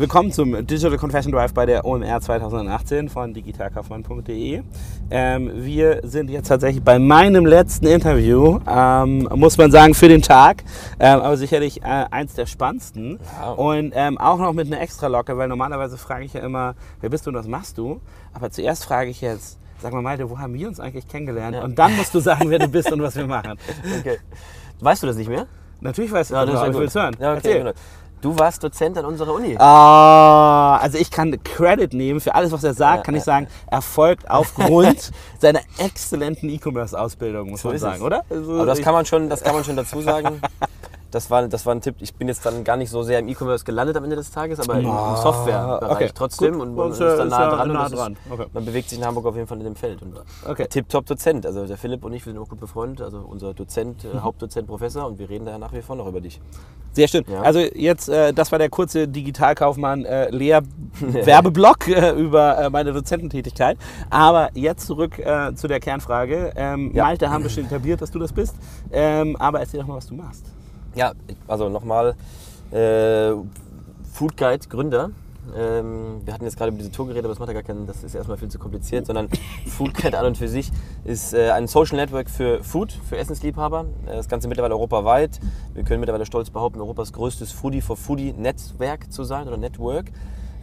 Willkommen zum Digital Confession Drive bei der OMR 2018 von digitalkaufmann.de. Ähm, wir sind jetzt tatsächlich bei meinem letzten Interview, ähm, muss man sagen, für den Tag, ähm, aber sicherlich äh, eins der spannendsten. Wow. Und ähm, auch noch mit einer Extra-Locke, weil normalerweise frage ich ja immer, wer bist du und was machst du? Aber zuerst frage ich jetzt, sag mal Malte, wo haben wir uns eigentlich kennengelernt? Ja. Und dann musst du sagen, wer du bist und was wir machen. Okay. Weißt du das nicht mehr? Natürlich weißt du Ja, das, aber ich will es hören. Ja, okay, genau. Du warst Dozent an unserer Uni. Ah, also ich kann Credit nehmen für alles, was er sagt, Ja, kann ich sagen, erfolgt aufgrund seiner exzellenten E-Commerce-Ausbildung, muss So man sagen, es. oder? Also Aber das ich- kann man schon, das kann man schon dazu sagen. Das war, das war ein Tipp. Ich bin jetzt dann gar nicht so sehr im E-Commerce gelandet am Ende des Tages, aber im, im Ah, Softwarebereich okay. trotzdem Gut. und man ist äh, dann ist nah dran. nah das ist- dran. Okay. Man bewegt sich in Hamburg auf jeden Fall in dem Feld. Und Okay. Tip-Top-Dozent. Also der Philipp und ich, wir sind auch gut befreundet. Also unser Dozent, Mhm. äh, Hauptdozent, Professor und wir reden da nach wie vor noch über dich. Sehr schön. Ja. Also jetzt, äh, das war der kurze Digitalkaufmann äh, Lehr Werbeblock äh, über äh, meine Dozententätigkeit. Aber jetzt zurück äh, zu der Kernfrage. Ähm, Ja. Malte haben wir schon etabliert, dass du das bist. Ähm, aber erzähl doch mal, was du machst. Ja, also nochmal äh, Food Guide Gründer. Ähm, wir hatten jetzt gerade über diese Tour geredet, aber das macht ja gar keinen, das ist erstmal viel zu kompliziert, sondern Food Guide an und für sich ist äh, ein Social Network für Food, für Essensliebhaber. Äh, das Ganze mittlerweile europaweit. Wir können mittlerweile stolz behaupten, Europas größtes Foodie for Foodie Netzwerk zu sein oder Network.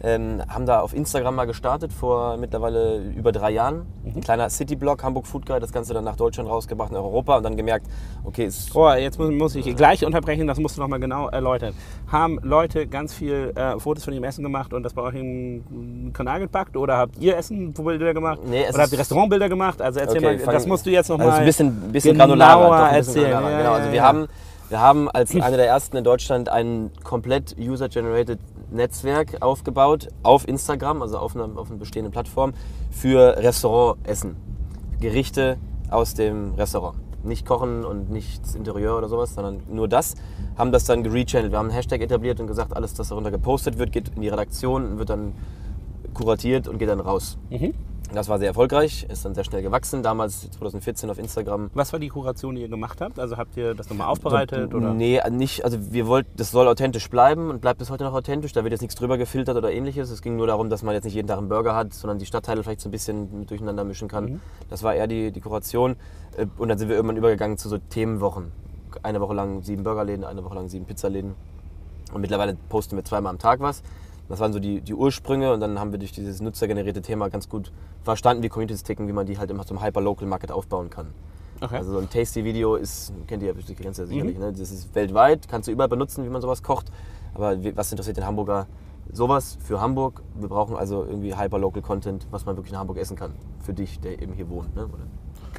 Ähm, haben da auf Instagram mal gestartet vor mittlerweile über drei Jahren. Ein kleiner City-Blog, Hamburg Food Guide, das Ganze dann nach Deutschland rausgebracht, nach Europa und dann gemerkt, okay, es Oh, jetzt muss, muss ich gleich unterbrechen, das musst du noch mal genau erläutern. Haben Leute ganz viel äh, Fotos von ihrem Essen gemacht und das bei euch in den Kanal gepackt? Oder habt ihr Essenbilder gemacht? Nee, es Oder habt ihr ist- Restaurantbilder gemacht? Also erzähl Okay, mal, das musst du jetzt noch also mal ein bisschen, bisschen granularer. ein bisschen erzählen. granularer, genau. Also wir haben, wir haben als einer der ersten in Deutschland ein komplett user-generated Netzwerk aufgebaut auf Instagram, also auf einer, auf einer bestehenden Plattform für Restaurantessen. Gerichte aus dem Restaurant. Nicht kochen und nicht das Interieur oder sowas, sondern nur das. Haben das dann gerechannelt. Wir haben einen Hashtag etabliert und gesagt, alles, das darunter gepostet wird, geht in die Redaktion und wird dann kuratiert und geht dann raus. Mhm. Das war sehr erfolgreich, ist dann sehr schnell gewachsen. Damals 2014 auf Instagram. Was war die Kuration, die ihr gemacht habt? Also habt ihr das nochmal aufbereitet? Oder? Nee, nicht. Also wir wollten, das soll authentisch bleiben und bleibt bis heute noch authentisch. Da wird jetzt nichts drüber gefiltert oder ähnliches. Es ging nur darum, dass man jetzt nicht jeden Tag einen Burger hat, sondern die Stadtteile vielleicht so ein bisschen durcheinander mischen kann. Mhm. Das war eher die, die Kuration. Äh, Und dann sind wir irgendwann übergegangen zu so Themenwochen. Eine Woche lang sieben Burgerläden, eine Woche lang sieben Pizzaläden. Und mittlerweile posten wir zweimal am Tag was. Das waren so die, die Ursprünge und dann haben wir durch dieses nutzergenerierte Thema ganz gut verstanden, wie Communities ticken, wie man die halt immer zum Hyper-Local-Market aufbauen kann. Okay. Also so ein Tasty-Video ist, kennt ihr ja, die kennst du ja sicherlich, ne? das ist weltweit, kannst du überall benutzen, wie man sowas kocht. Aber was interessiert den Hamburger? Sowas für Hamburg. Wir brauchen also irgendwie Hyper-Local-Content, was man wirklich in Hamburg essen kann. Für dich, der eben hier wohnt. Ne?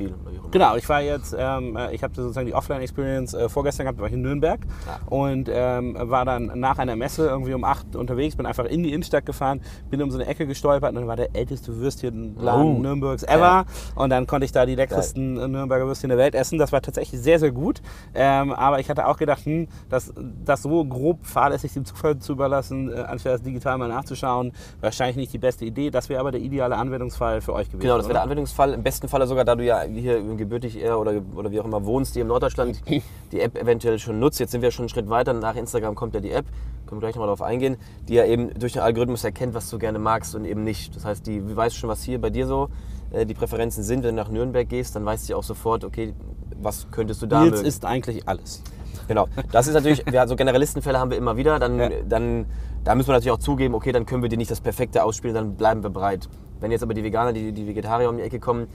Immer. Genau, ich war jetzt, ähm, äh, ich habe sozusagen die Offline-Experience äh, vorgestern gehabt, war ich in Nürnberg Ja. und ähm, war dann nach einer Messe irgendwie um 8 unterwegs, bin einfach in die Innenstadt gefahren, bin um so eine Ecke gestolpert und dann war der älteste Würstchenladen Oh. Nürnbergs ever und dann konnte ich da die leckersten äh, Nürnberger Würstchen der Welt essen. Das war tatsächlich sehr, sehr gut, ähm, aber ich hatte auch gedacht, hm, das, das so grob fahrlässig dem Zufall zu überlassen, äh, anstatt das digital mal nachzuschauen, wahrscheinlich nicht die beste Idee. Das wäre aber der ideale Anwendungsfall für euch gewesen. Genau, das wäre der? Anwendungsfall. Im besten Falle sogar, da du ja hier gebürtig eher oder, oder wie auch immer wohnst, hier im Norddeutschland, die App eventuell schon nutzt. Jetzt sind wir schon einen Schritt weiter. Nach Instagram kommt ja die App, können wir gleich nochmal darauf eingehen, die ja eben durch den Algorithmus erkennt, was du gerne magst und eben nicht. Das heißt, die weiß schon, was hier bei dir so äh, die Präferenzen sind. Wenn du nach Nürnberg gehst, dann weiß sie auch sofort, okay, was könntest du da Nils mögen. ist eigentlich alles. Genau. Das ist natürlich, wir, so Generalistenfälle haben wir immer wieder. Dann, Ja. dann, da müssen wir natürlich auch zugeben, okay, dann können wir dir nicht das Perfekte ausspielen, dann bleiben wir bereit. Wenn jetzt aber die Veganer, die, die Vegetarier um die Ecke kommen,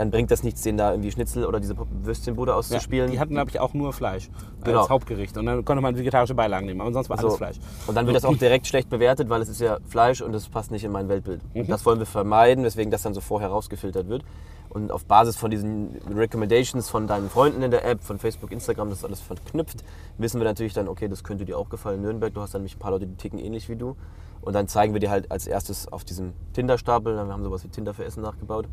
dann bringt das nichts, denen da irgendwie Schnitzel oder diese Würstchenbude auszuspielen. die hatten, glaube ich, auch nur Fleisch Genau. als Hauptgericht. Und dann konnte man vegetarische Beilagen nehmen, aber sonst war alles So. Fleisch. Und dann wird das auch direkt schlecht bewertet, weil es ist ja Fleisch und das passt nicht in mein Weltbild. Mhm. Das wollen wir vermeiden, weswegen das dann so vorher rausgefiltert wird. Und auf Basis von diesen Recommendations von deinen Freunden in der App, von Facebook, Instagram, das ist alles verknüpft, wissen wir natürlich dann, okay, das könnte dir auch gefallen, Nürnberg. Du hast dann nämlich ein paar Leute, die ticken ähnlich wie du. Und dann zeigen wir dir halt als erstes auf diesem Tinder-Stapel, wir haben sowas wie Tinder für Essen nachgebaut,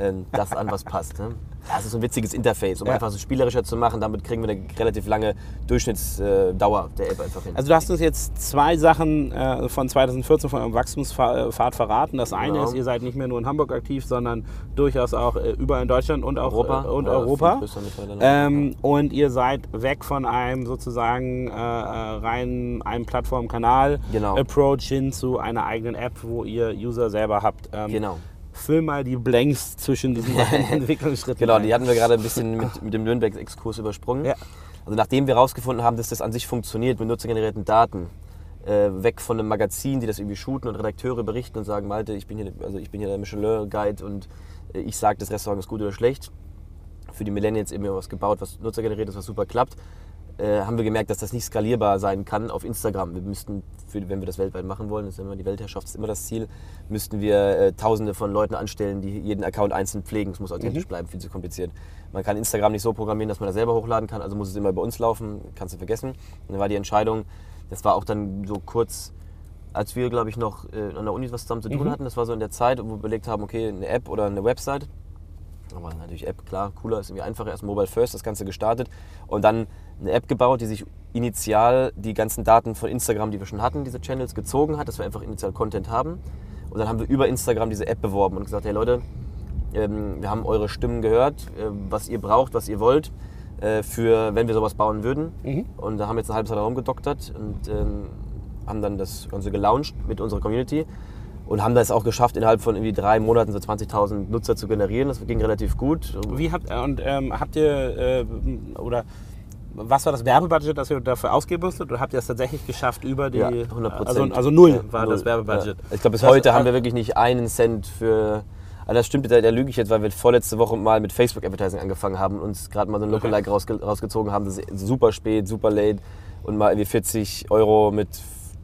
ähm, das an, was passt. Ne? Das ist ein witziges Interface, um Ja. einfach so spielerischer zu machen. Damit kriegen wir eine relativ lange Durchschnittsdauer der App einfach hin. Also du hast uns jetzt zwei Sachen äh, von 2014 von eurem Wachstumspfad verraten. Das eine Genau. ist, ihr seid nicht mehr nur in Hamburg aktiv, sondern durchaus auch äh, überall in Deutschland und auch Europa. Äh, und Ja, Europa. noch. Ähm, und ihr seid weg von einem sozusagen äh, äh, rein einem Plattformkanal Genau. Approach hin zu einer eigenen App, wo ihr User selber habt. Ähm, Genau. Füll mal die Blanks zwischen diesen beiden Entwicklungsschritten. Genau, die hatten wir gerade ein bisschen mit, mit dem Nürnberg-Exkurs übersprungen. Ja. Also nachdem wir herausgefunden haben, dass das an sich funktioniert mit nutzergenerierten Daten, äh, weg von einem Magazin, die das irgendwie shooten und Redakteure berichten und sagen, Malte, ich bin hier, also ich bin hier der Michelin-Guide und äh, ich sage, das Restaurant ist gut oder schlecht. Für die Millennials eben was gebaut, was nutzergeneriert ist, was super klappt. Äh, haben wir gemerkt, dass das nicht skalierbar sein kann auf Instagram. Wir müssten, für, wenn wir das weltweit machen wollen, das ist immer die Weltherrschaft, ist immer das Ziel, müssten wir äh, tausende von Leuten anstellen, die jeden Account einzeln pflegen. Es muss authentisch bleiben, viel zu kompliziert. Man kann Instagram nicht so programmieren, dass man das selber hochladen kann, also muss es immer bei uns laufen, kannst du vergessen. Und dann war die Entscheidung, das war auch dann so kurz, als wir, glaube ich, noch äh, an der Uni was zusammen zu tun hatten, das war so in der Zeit, wo wir überlegt haben, okay, eine App oder eine Website. Aber natürlich App, klar, cooler, ist irgendwie einfacher. Erst Mobile First das Ganze gestartet und dann eine App gebaut, die sich initial die ganzen Daten von Instagram, die wir schon hatten, diese Channels, gezogen hat, dass wir einfach initial Content haben. Und dann haben wir über Instagram diese App beworben und gesagt, hey Leute, ähm, wir haben eure Stimmen gehört, äh, was ihr braucht, was ihr wollt, äh, für wenn wir sowas bauen würden. Und da haben wir jetzt ein halbes Jahr da rumgedoktert und ähm, haben dann das Ganze gelauncht mit unserer Community und haben das auch geschafft, innerhalb von irgendwie drei Monaten so 20.000 Nutzer zu generieren. Das ging relativ gut. Wie habt, und, ähm, habt ihr, äh, oder was war das Werbebudget, das ihr dafür ausgeben musstet? Oder habt ihr es tatsächlich geschafft über die. Ja, 100 Also, also null Ja, war null. das Werbebudget. Ja. Ich glaube, bis Das- heute haben äh, wir wirklich nicht einen Cent für. Also das stimmt, da, da lüge ich jetzt, weil wir vorletzte Woche mal mit Facebook Advertising angefangen haben und uns gerade mal so ein Okay. Lookalike rausge rausgezogen haben. Das ist super spät, super late und mal irgendwie 40 Euro mit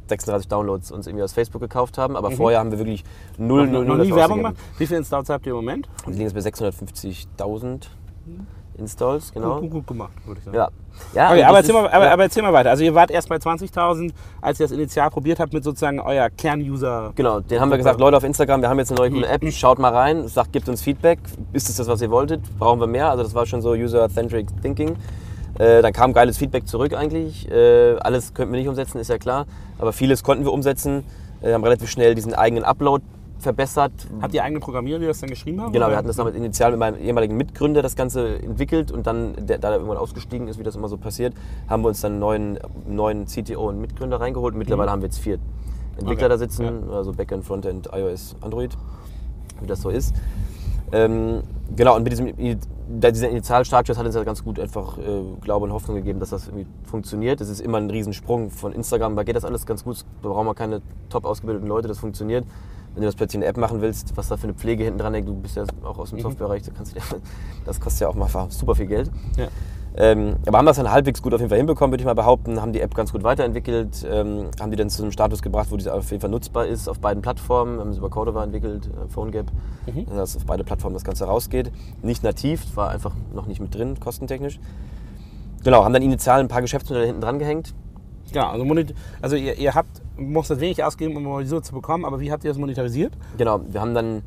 36 Downloads uns irgendwie aus Facebook gekauft haben. Aber vorher haben wir wirklich null, Noch, null, noch null nie Werbung gemacht? Wie viele Installs habt ihr im Moment? Wir liegen jetzt bei 650.000 Installs, genau. Gut, gut gemacht, würde ich sagen. Ja. ja Okay, und aber erzähl, mal, aber, ja. aber erzähl mal weiter. Also ihr wart erst bei 20.000, als ihr das initial probiert habt mit sozusagen euer Kern-User. Genau, den haben wir gesagt, Leute auf Instagram, wir haben jetzt eine neue coole App, schaut mal rein, sagt, gebt uns Feedback, ist es das, was ihr wolltet, brauchen wir mehr, also das war schon so User-Centric Thinking. Äh, dann kam geiles Feedback zurück eigentlich, äh, alles könnten wir nicht umsetzen, ist ja klar, aber vieles konnten wir umsetzen, äh, haben relativ schnell diesen eigenen Upload verbessert. Habt ihr eigene Programmierer, die das dann geschrieben haben? Genau, oder? wir hatten das damals initial mit meinem ehemaligen Mitgründer das Ganze entwickelt und dann, der, da er irgendwann ausgestiegen ist, wie das immer so passiert, haben wir uns dann einen neuen, neuen CTO und Mitgründer reingeholt. Und mittlerweile haben wir jetzt vier Entwickler Mhm. Okay, da sitzen, also Backend, Frontend, iOS, Android, wie das so ist. Ähm, genau, und mit diesem dieser Initialstartschuss hat uns ja ganz gut einfach äh, Glaube und Hoffnung gegeben, dass das irgendwie funktioniert. Es ist immer ein Riesensprung von Instagram, da geht das alles ganz gut, da brauchen wir keine top ausgebildeten Leute, das funktioniert. Wenn du das plötzlich eine App machen willst, was da für eine Pflege hinten dran hängt, du bist ja auch aus dem Softwarebereich, du dir, das kostet ja auch mal super viel Geld. Ja. Ähm, aber haben das dann halbwegs gut auf jeden Fall hinbekommen, würde ich mal behaupten. Haben die App ganz gut weiterentwickelt, ähm, haben die dann zu einem Status gebracht, wo die auf jeden Fall nutzbar ist auf beiden Plattformen. Haben sie über Cordova entwickelt, äh, PhoneGap, dass auf beide Plattformen das Ganze rausgeht. Nicht nativ, war einfach noch nicht mit drin, kostentechnisch. Genau, haben dann initial ein paar Geschäftsmodelle hinten dran gehängt. Genau, also, also ihr, ihr habt, musstet wenig ausgeben, um Monetisierung zu bekommen, aber wie habt ihr das monetarisiert? Genau, wir haben dann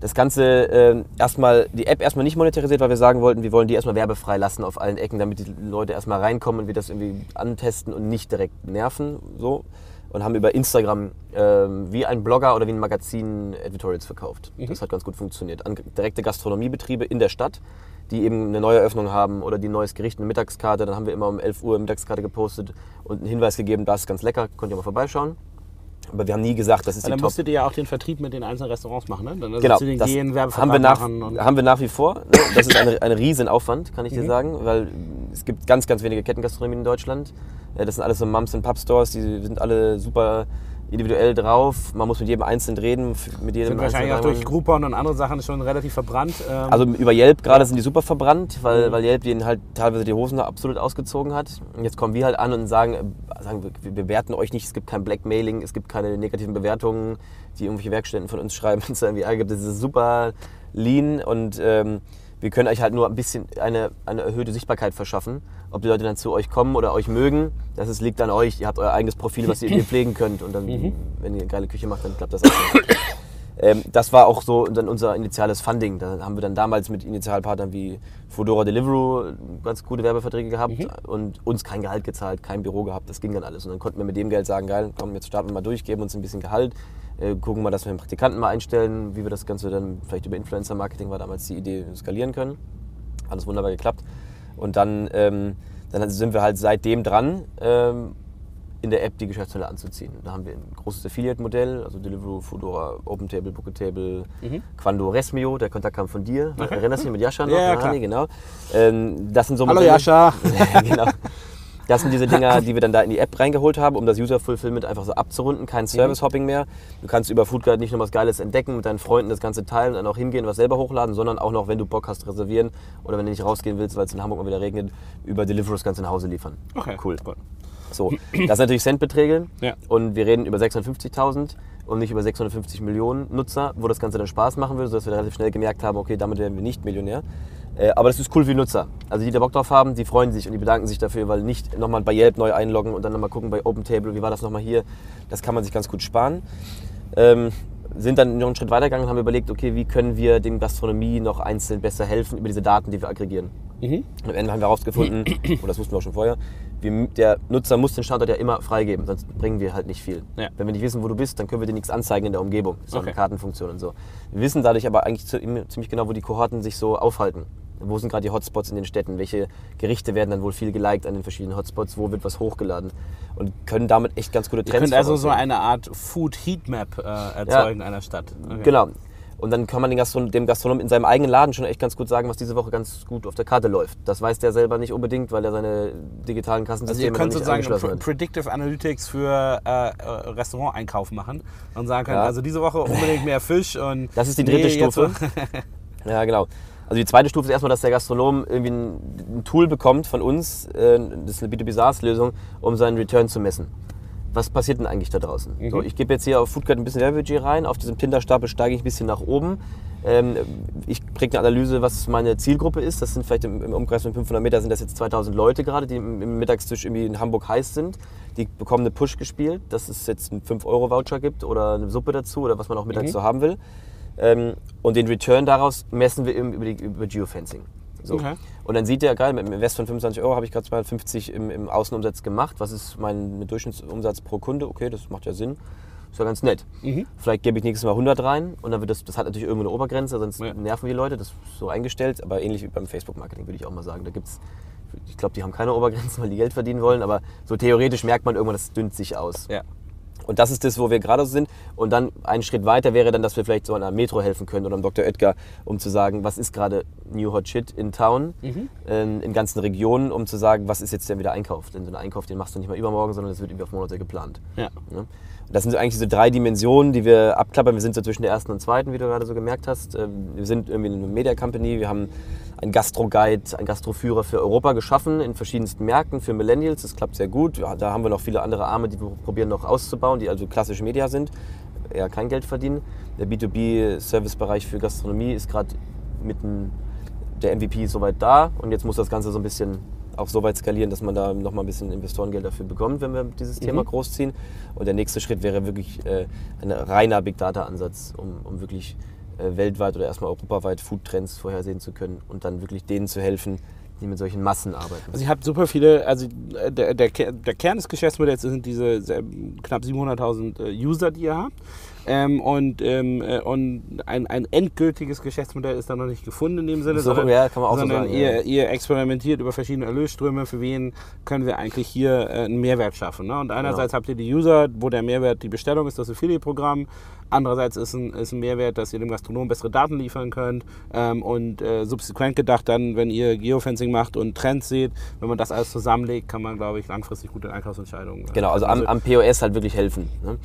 das Ganze äh, erstmal, die App erstmal nicht monetarisiert, weil wir sagen wollten, wir wollen die erstmal werbefrei lassen auf allen Ecken, damit die Leute erstmal reinkommen und wir das irgendwie antesten und nicht direkt nerven. So. Und haben über Instagram ähm, wie ein Blogger oder wie ein Magazin Editorials verkauft. Das hat ganz gut funktioniert. An direkte Gastronomiebetriebe in der Stadt, die eben eine neue Eröffnung haben oder die ein neues Gericht, eine Mittagskarte. Dann haben wir immer um 11 Uhr eine Mittagskarte gepostet und einen Hinweis gegeben, das ist ganz lecker, könnt ihr mal vorbeischauen. Aber wir haben nie gesagt, das ist die dann Top musstet ihr ja auch den Vertrieb mit den einzelnen Restaurants machen, ne? Dann also Genau, den das gehen, haben wir, nach, haben wir nach wie vor. Ne? Das ist eine, ein Riesenaufwand, kann ich Mhm. dir sagen, weil es gibt ganz, ganz wenige Kettengastronomien in Deutschland. Das sind alles so Mums und Pub Stores, die sind alle super individuell drauf. Man muss mit jedem einzeln reden, mit jedem sind wahrscheinlich auch durch Groupon und andere Sachen schon relativ verbrannt. Ähm, also über Yelp gerade sind die super verbrannt, weil, Mhm. weil Yelp denen halt teilweise die Hosen absolut ausgezogen hat. Und jetzt kommen wir halt an und sagen, äh, sagen wir, bewerten euch nicht, es gibt kein Blackmailing, es gibt keine negativen Bewertungen, die irgendwelche Werkstätten von uns schreiben, wenn es irgendwie Ärger gibt. Das ist super lean und ähm, wir können euch halt nur ein bisschen eine, eine erhöhte Sichtbarkeit verschaffen. Ob die Leute dann zu euch kommen oder euch mögen, das ist, liegt an euch. Ihr habt euer eigenes Profil, was ihr, ihr pflegen könnt. Und dann, wenn ihr eine geile Küche macht, dann klappt das auch. Ähm, das war auch so dann unser initiales Funding. Da haben wir dann damals mit Initialpartnern wie Fodora Deliveroo ganz gute Werbeverträge gehabt Mhm. und uns kein Gehalt gezahlt, kein Büro gehabt. Das ging dann alles. Und dann konnten wir mit dem Geld sagen, geil, komm, jetzt starten wir mal durch, geben uns ein bisschen Gehalt, äh, gucken mal, dass wir einen Praktikanten mal einstellen, wie wir das Ganze dann vielleicht über Influencer-Marketing war damals die Idee, skalieren können. Alles wunderbar geklappt. Und dann, ähm, dann sind wir halt seitdem dran, ähm, in der App die Geschäftsmodelle anzuziehen. Da haben wir ein großes Affiliate-Modell, also Deliveroo, Foodora, OpenTable, Booketable, Quando, Resmio, der Kontakt kam von dir. Erinnerst du dich mit Jascha noch? Mhm. Ja, klar. Genau. Ähm, das sind so Hallo Modelle- Jascha. genau. Das sind diese Dinger, die wir dann da in die App reingeholt haben, um das User Fulfillment einfach so abzurunden. Kein Service-Hopping mehr. Du kannst über Foodguide nicht nur was Geiles entdecken, mit deinen Freunden das Ganze teilen und dann auch hingehen, was selber hochladen, sondern auch noch, wenn du Bock hast, reservieren oder wenn du nicht rausgehen willst, weil es in Hamburg mal wieder regnet, über Deliveroo das Ganze nach Hause liefern. Okay, Cool. gut. So, das sind natürlich Centbeträge Ja. und wir reden über 650.000 und nicht über 650 Millionen Nutzer, wo das Ganze dann Spaß machen würde, sodass wir relativ schnell gemerkt haben, okay, damit werden wir nicht Millionär. Äh, Aber das ist cool für die Nutzer. Also die, die da Bock drauf haben, die freuen sich und die bedanken sich dafür, weil nicht nochmal bei Yelp neu einloggen und dann nochmal gucken bei OpenTable, wie war das nochmal hier. Das kann man sich ganz gut sparen. Ähm, sind dann noch einen Schritt weitergegangen und haben überlegt, okay, wie können wir dem Gastronomie noch einzeln besser helfen über diese Daten, die wir aggregieren. Mhm. Und am Ende haben wir herausgefunden, und das wussten wir auch schon vorher, wir, der Nutzer muss den Standort ja immer freigeben, sonst bringen wir halt nicht viel. Ja. Wenn wir nicht wissen, wo du bist, dann können wir dir nichts anzeigen in der Umgebung. Das ist auch Okay. eine Kartenfunktion und so. Wir wissen dadurch aber eigentlich ziemlich genau, wo die Kohorten sich so aufhalten. Wo sind gerade die Hotspots in den Städten? Welche Gerichte werden dann wohl viel geliked an den verschiedenen Hotspots? Wo wird was hochgeladen? Und können damit echt ganz gute Ihr Trends könnt also so eine Art Food Heatmap äh, erzeugen einer Stadt. Okay. Genau. Und dann kann man den Gastron dem Gastronom in seinem eigenen Laden schon echt ganz gut sagen, was diese Woche ganz gut auf der Karte läuft. Das weiß der selber nicht unbedingt, weil er seine digitalen Also Kassensysteme ihr könnt nicht sozusagen Pr. Predictive Analytics für äh, äh, Restauranteinkauf machen und sagen können, Ja. also diese Woche unbedingt mehr Fisch und Das ist die dritte jetzt Stufe. Ja, genau. Also die zweite Stufe ist erstmal, dass der Gastronom irgendwie ein, ein Tool bekommt von uns, äh, das ist eine B2B SaaS-Lösung, um seinen Return zu messen. Was passiert denn eigentlich da draußen? So, ich gebe jetzt hier auf Foodguide ein bisschen Werbebudget rein, auf diesem Tinder-Stapel steige ich ein bisschen nach oben. Ähm, ich kriege eine Analyse, was meine Zielgruppe ist. Das sind vielleicht im, im Umkreis von 500 Meter sind das jetzt 2000 Leute gerade, die im, im Mittagstisch irgendwie in Hamburg heiß sind. Die bekommen eine Push gespielt, dass es jetzt einen 5-Euro-Voucher gibt oder eine Suppe dazu oder was man auch mittags so haben will. Ähm, und den Return daraus messen wir eben über, die, über Geofencing. So. Okay. Und dann sieht er, geil, mit einem Invest von 25 Euro habe ich gerade 250 im, im Außenumsatz gemacht. Was ist mein Durchschnittsumsatz pro Kunde? Okay, das macht ja Sinn. Ist ja ganz nett. Vielleicht gebe ich nächstes Mal 100 rein und dann wird das, das hat natürlich irgendwo eine Obergrenze, sonst Ja. nerven die Leute. Das ist so eingestellt, aber ähnlich wie beim Facebook-Marketing würde ich auch mal sagen. Da gibt's, ich glaube, die haben keine Obergrenzen, weil die Geld verdienen wollen, aber so theoretisch merkt man irgendwann, das dünnt sich aus. Ja. Und das ist das, wo wir gerade sind. Und dann ein Schritt weiter wäre dann, dass wir vielleicht so einer Metro helfen können oder einem Dr. Oetker, um zu sagen, was ist gerade New Hot Shit in Town, ähm, in ganzen Regionen, um zu sagen, was ist jetzt denn wieder Einkauf. Denn so einen Einkauf, den machst du nicht mal übermorgen, sondern das wird irgendwie auf Monate geplant. Ja. Ne? Und Das sind so eigentlich diese drei Dimensionen, die wir abklappern. Wir sind so zwischen der ersten und zweiten, wie du gerade so gemerkt hast. Ähm, Wir sind irgendwie eine Media Company. Wir haben einen Gastro-Guide, einen Gastroführer für Europa geschaffen in verschiedensten Märkten für Millennials. Das klappt sehr gut. Ja, Da haben wir noch viele andere Arme, die wir probieren noch auszubauen, die also klassische Media sind, eher kein Geld verdienen. Der B2B-Servicebereich für Gastronomie ist gerade mitten, der MVP ist soweit da und jetzt muss das Ganze so ein bisschen auch so weit skalieren, dass man da nochmal ein bisschen Investorengeld dafür bekommt, wenn wir dieses Thema großziehen. Und der nächste Schritt wäre wirklich äh, ein reiner Big Data-Ansatz, um, um wirklich weltweit oder erstmal europaweit Foodtrends vorhersehen zu können und dann wirklich denen zu helfen, die mit solchen Massen arbeiten. Also ihr habt super viele, also äh, der, der, der Kern des Geschäftsmodells sind diese sehr- knapp 700.000 äh, User, die ihr habt. Ähm, und ähm, äh, und ein, ein endgültiges Geschäftsmodell ist da noch nicht gefunden in dem Sinne, So, ja, kann man auch so sondern sagen, ihr, ja. ihr experimentiert über verschiedene Erlösströme, für wen können wir eigentlich hier äh, einen Mehrwert schaffen. Ne? Und einerseits habt ihr die User, wo der Mehrwert die Bestellung ist, das Affiliate-Programm. Andererseits ist ein, ist ein Mehrwert, dass ihr dem Gastronomen bessere Daten liefern könnt. Ähm, und äh, subsequent gedacht dann, wenn ihr Geofencing macht und Trends seht, wenn man das alles zusammenlegt, kann man, glaube ich, langfristig gute Einkaufsentscheidungen äh, Genau, also am, treffen. am POS halt wirklich helfen. Ne?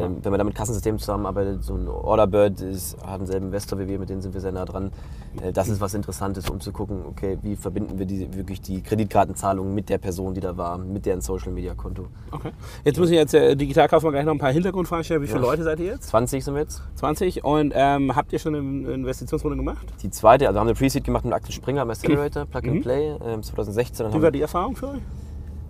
Ähm, wenn man da mit Kassensystemen zusammenarbeitet, so ein Orderbird ist, hat denselben Investor wie wir, mit denen sind wir sehr nah dran. Äh, das ist was Interessantes, um zu gucken, okay, wie verbinden wir die, wirklich die Kreditkartenzahlung mit der Person, die da war, mit deren Social-Media-Konto. Okay. Jetzt muss ich jetzt äh, Digitalkaufmann gleich noch ein paar Hintergrundfragen stellen. Wie viele Ja. Leute seid ihr jetzt? 20 sind wir jetzt. 20. Und ähm, habt ihr schon eine Investitionsrunde gemacht? Die zweite, also haben wir Pre-Seed gemacht mit Axel Springer am Accelerator, Plug and Play, ähm, 2016. Dann Wie war die Erfahrung für euch?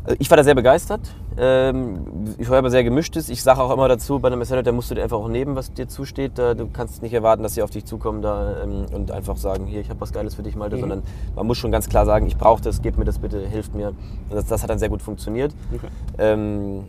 Also ich war da sehr begeistert. Ähm, ich höre aber sehr gemischtes. Ich sage auch immer dazu, bei einem Accelerator musst du dir einfach auch nehmen, was dir zusteht. Da, du kannst nicht erwarten, dass sie auf dich zukommen da, ähm, und einfach sagen, hier, ich habe was Geiles für dich, Malte, Mhm. sondern man muss schon ganz klar sagen, ich brauche das, gib mir das bitte, hilft mir. Das, das hat dann sehr gut funktioniert. Okay. Ähm,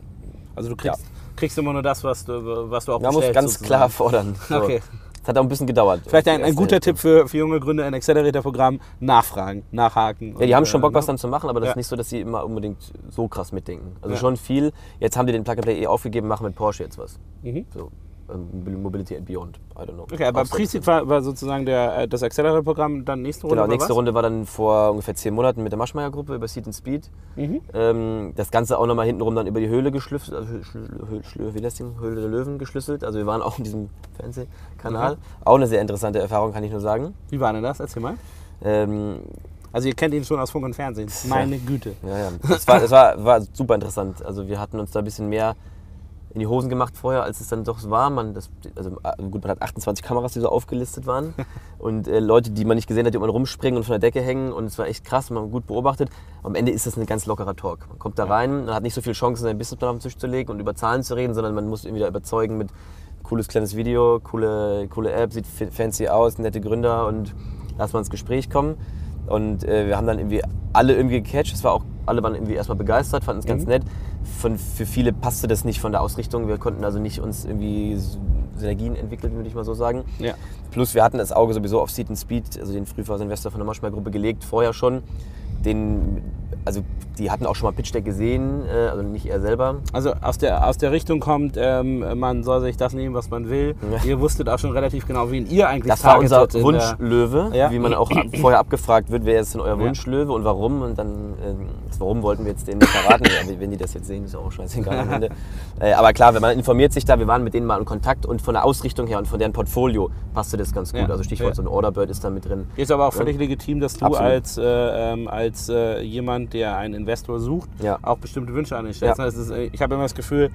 Also du kriegst, kriegst immer nur das, was du, was du auch man muss bestellst, ganz sozusagen. klar fordern. So. Okay. Das hat auch ein bisschen gedauert. Vielleicht ein, ein guter. Tipp für, für junge Gründer, ein Accelerator-Programm, nachfragen, nachhaken. Ja, die haben schon Bock, äh, was dann zu machen, aber das Ja. ist nicht so, dass sie immer unbedingt so krass mitdenken. Also Ja. schon viel. Jetzt haben die den Plug and Play eh aufgegeben, machen mit Porsche jetzt was. Mhm. So, Mobility and Beyond. I don't know. Okay, aber Pre-Seed war, war sozusagen der, äh, das Accelerator-Programm, dann nächste Runde Genau, nächste was? Runde war dann vor ungefähr zehn Monaten mit der Maschmeyer-Gruppe über Seed and Speed. Mhm. Ähm, das Ganze auch nochmal hintenrum dann über die Höhle geschlüsselt, also Hö- Schlü- Hö- Schlü- wie das Ding? Höhle der Löwen geschlüsselt. Also wir waren auch in diesem Fernsehkanal. Auch eine sehr interessante Erfahrung, kann ich nur sagen. Wie war denn das? Erzähl mal. Ähm, Also ihr kennt ihn schon aus Funk und Fernsehen. Meine Güte. Ja, ja. Es war, es war, war super interessant. Also wir hatten uns da ein bisschen mehr in die Hosen gemacht vorher, als es dann doch so war. Man, das, also äh, gut, man hat 28 Kameras, die so aufgelistet waren. Und äh, Leute, die man nicht gesehen hat, die immer rumspringen und von der Decke hängen. Und es war echt krass, man hat gut beobachtet. Am Ende ist das ein ganz lockerer Talk. Man kommt da rein, man hat nicht so viel Chancen, seinen Businessplan auf den Tisch zu legen und über Zahlen zu reden, sondern man muss irgendwie da überzeugen mit cooles kleines Video, coole, coole App, sieht fancy aus, nette Gründer und lass mal ins Gespräch kommen. Und äh, wir haben dann irgendwie alle irgendwie gecatcht. Es war auch, alle waren irgendwie erstmal begeistert, fanden es ganz Mhm. nett. Von, für viele passte das nicht von der Ausrichtung. Wir konnten also nicht uns irgendwie Synergien entwickeln, würde ich mal so sagen. Ja. Plus wir hatten das Auge sowieso auf Seed and Speed, also den Frühphaseninvestor von der Maschmeyer-Gruppe gelegt, vorher schon. Den, also die hatten auch schon mal Pitch Deck gesehen, äh, also nicht er selber. Also aus der, aus der Richtung kommt, ähm, man soll sich das nehmen, was man will. Ja. Ihr wusstet auch schon relativ genau, wen ihr eigentlich Das war unser der- Wunschlöwe, Ja. wie man auch ab, vorher abgefragt wird, wer ist denn euer Ja. Wunschlöwe und warum. Und dann, das Warum wollten wir jetzt denen nicht verraten. wenn die das jetzt sehen, ist ja auch scheißegal am Ende. Äh, aber klar, wenn man informiert sich da, wir waren mit denen mal in Kontakt und von der Ausrichtung her und von deren Portfolio passte das ganz gut. Also Stichwort so ein Orderbird ist da mit drin. Ist aber auch völlig legitim, dass du Absolut. als, äh, ähm, als äh, jemand, der einen Investor sucht, Ja. auch bestimmte Wünsche an ihn stellst. Ja. Das ist, äh, ich habe immer das Gefühl,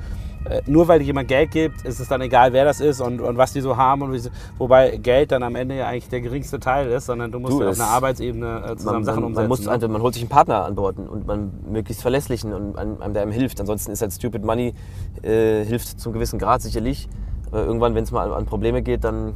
äh, nur weil jemand Geld gibt, ist es dann egal, wer das ist und, und was die so haben. Und wie wobei Geld dann am Ende ja eigentlich der geringste Teil ist, sondern du musst Du, auf einer Arbeitsebene äh, zusammen Man, Sachen umsetzen. man, muss ne? einfach, man holt sich einen Partner an Bord und man möglichst verlässlichen und einem, einem, der einem hilft. Ansonsten ist halt Stupid Money, äh, hilft zum gewissen Grad sicherlich. Aber irgendwann, wenn es mal an, an Probleme geht, dann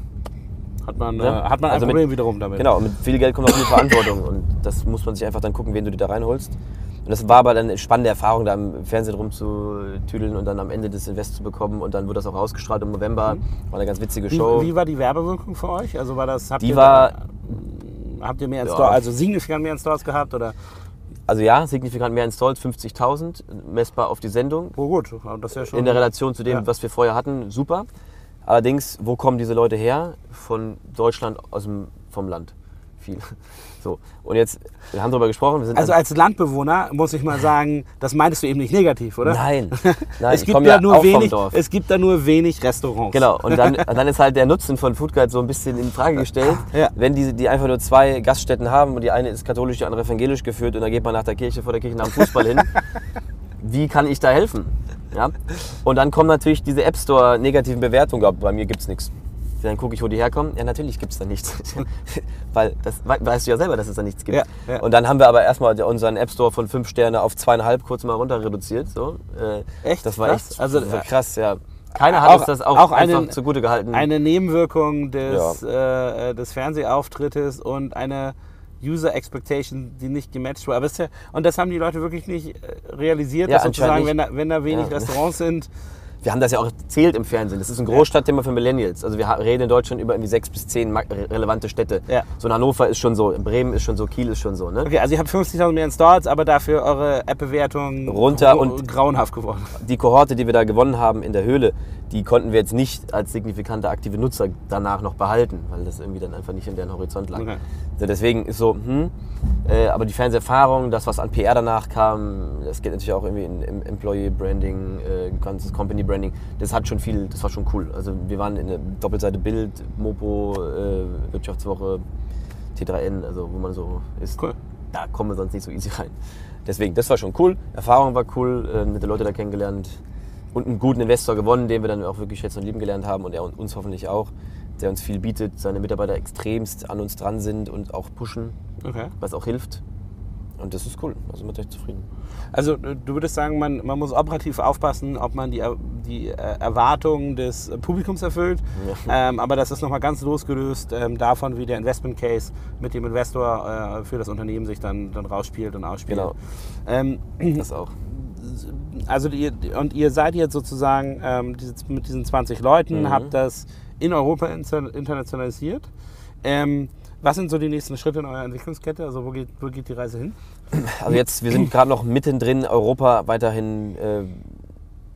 hat man, Ja. äh, hat man ein Also mit- Problem wiederum damit. Genau, mit viel Geld kommt auch viel Verantwortung und das muss man sich einfach dann gucken, wen du dir da reinholst. Und das war aber dann eine spannende Erfahrung, da im Fernsehen rumzutüdeln und dann am Ende das Invest zu bekommen und dann wurde das auch ausgestrahlt im November. War eine ganz witzige Wie, Show. wie war die Werbewirkung für euch? Also war das, habt Die ihr war- da, habt ihr mehr in Ja. Also signifikant mehr in Stores gehabt oder? Also ja, signifikant mehr installed, 50.000, messbar auf die Sendung. Oh gut, das ist ja schon. In der Relation zu dem, Ja. was wir vorher hatten, super. Allerdings, wo kommen diese Leute her? Von Deutschland, aus dem, vom Land. Viel. So. Und jetzt, wir haben darüber gesprochen. Wir sind Also als Landbewohner muss ich mal sagen, das meintest du eben nicht negativ, oder? Nein, nein es gibt da ja nur wenig, es gibt da nur wenig Restaurants. Genau, und dann, dann ist halt der Nutzen von Food Guide so ein bisschen in Frage gestellt. Ja. Wenn die, die einfach nur zwei Gaststätten haben und die eine ist katholisch, die andere evangelisch geführt und dann geht man nach der Kirche, vor der Kirche nach dem Fußball hin, wie kann ich da helfen? Ja? Und dann kommen natürlich diese App Store negativen Bewertungen, glaub, bei mir gibt es nichts. Dann gucke ich, wo die herkommen. Ja, natürlich gibt es da nichts. Weil das we- weißt du ja selber, dass es da nichts gibt. Ja, ja. Und dann haben wir aber erstmal unseren App Store von fünf Sterne auf zweieinhalb kurz mal runter reduziert. So. Äh, Echt? Das war Krass. echt Also, das war krass, ja. Keiner hat auch- uns das auch, auch einfach einen- zugute gehalten. Eine Nebenwirkung des, äh, äh, des Fernsehauftrittes und eine User Expectation, die nicht gematcht war. Aber ist ja, und das haben die Leute wirklich nicht äh, realisiert, Ja, dass sozusagen, wenn da, wenn da wenig Ja. Restaurants sind, Wir haben das ja auch erzählt im Fernsehen. Das ist ein Großstadtthema für Millennials. Also wir reden in Deutschland über irgendwie sechs bis zehn relevante Städte. Ja. So in Hannover ist schon so, in Bremen ist schon so, Kiel ist schon so. Ne? Okay, also ihr habt 50.000 mehr Installs, aber dafür eure App-Bewertung Runter und- grauenhaft geworden. Die Kohorte, die wir da gewonnen haben in der Höhle, die konnten wir jetzt nicht als signifikante aktive Nutzer danach noch behalten, weil das irgendwie dann einfach nicht in deren Horizont lag. Okay. So, deswegen ist so, hm, äh, aber die Fernseherfahrung, das, was an PR danach kam, das geht natürlich auch irgendwie in, im Employee Branding, äh, ganzes Company Branding, das hat schon viel, das war schon cool. Also wir waren in der Doppelseite Bild, Mopo, äh, Wirtschaftswoche, T3N, also wo man so ist. Cool. Da kommen wir sonst nicht so easy rein. Deswegen, das war schon cool. Erfahrung war cool, äh, nette Leute da kennengelernt und einen guten Investor gewonnen, den wir dann auch wirklich schätzen und lieben gelernt haben und er und uns hoffentlich auch, der uns viel bietet, seine Mitarbeiter extremst an uns dran sind und auch pushen, Okay. was auch hilft. Und das ist cool. Also mit euch zufrieden. Also äh, du würdest sagen, man, man muss operativ aufpassen, ob man die, äh, die äh, Erwartungen des Publikums erfüllt. Ja. Ähm, aber das ist nochmal ganz losgelöst ähm, davon, wie der Investment Case mit dem Investor äh, für das Unternehmen sich dann, dann rausspielt und ausspielt. Genau. Ähm, das auch. Also die, und ihr seid jetzt sozusagen ähm, mit diesen 20 Leuten, mhm. habt das in Europa internationalisiert. Ähm, was sind so die nächsten Schritte in eurer Entwicklungskette? Also wo geht, wo geht die Reise hin? Also jetzt, wir sind gerade noch mittendrin, Europa weiterhin, äh,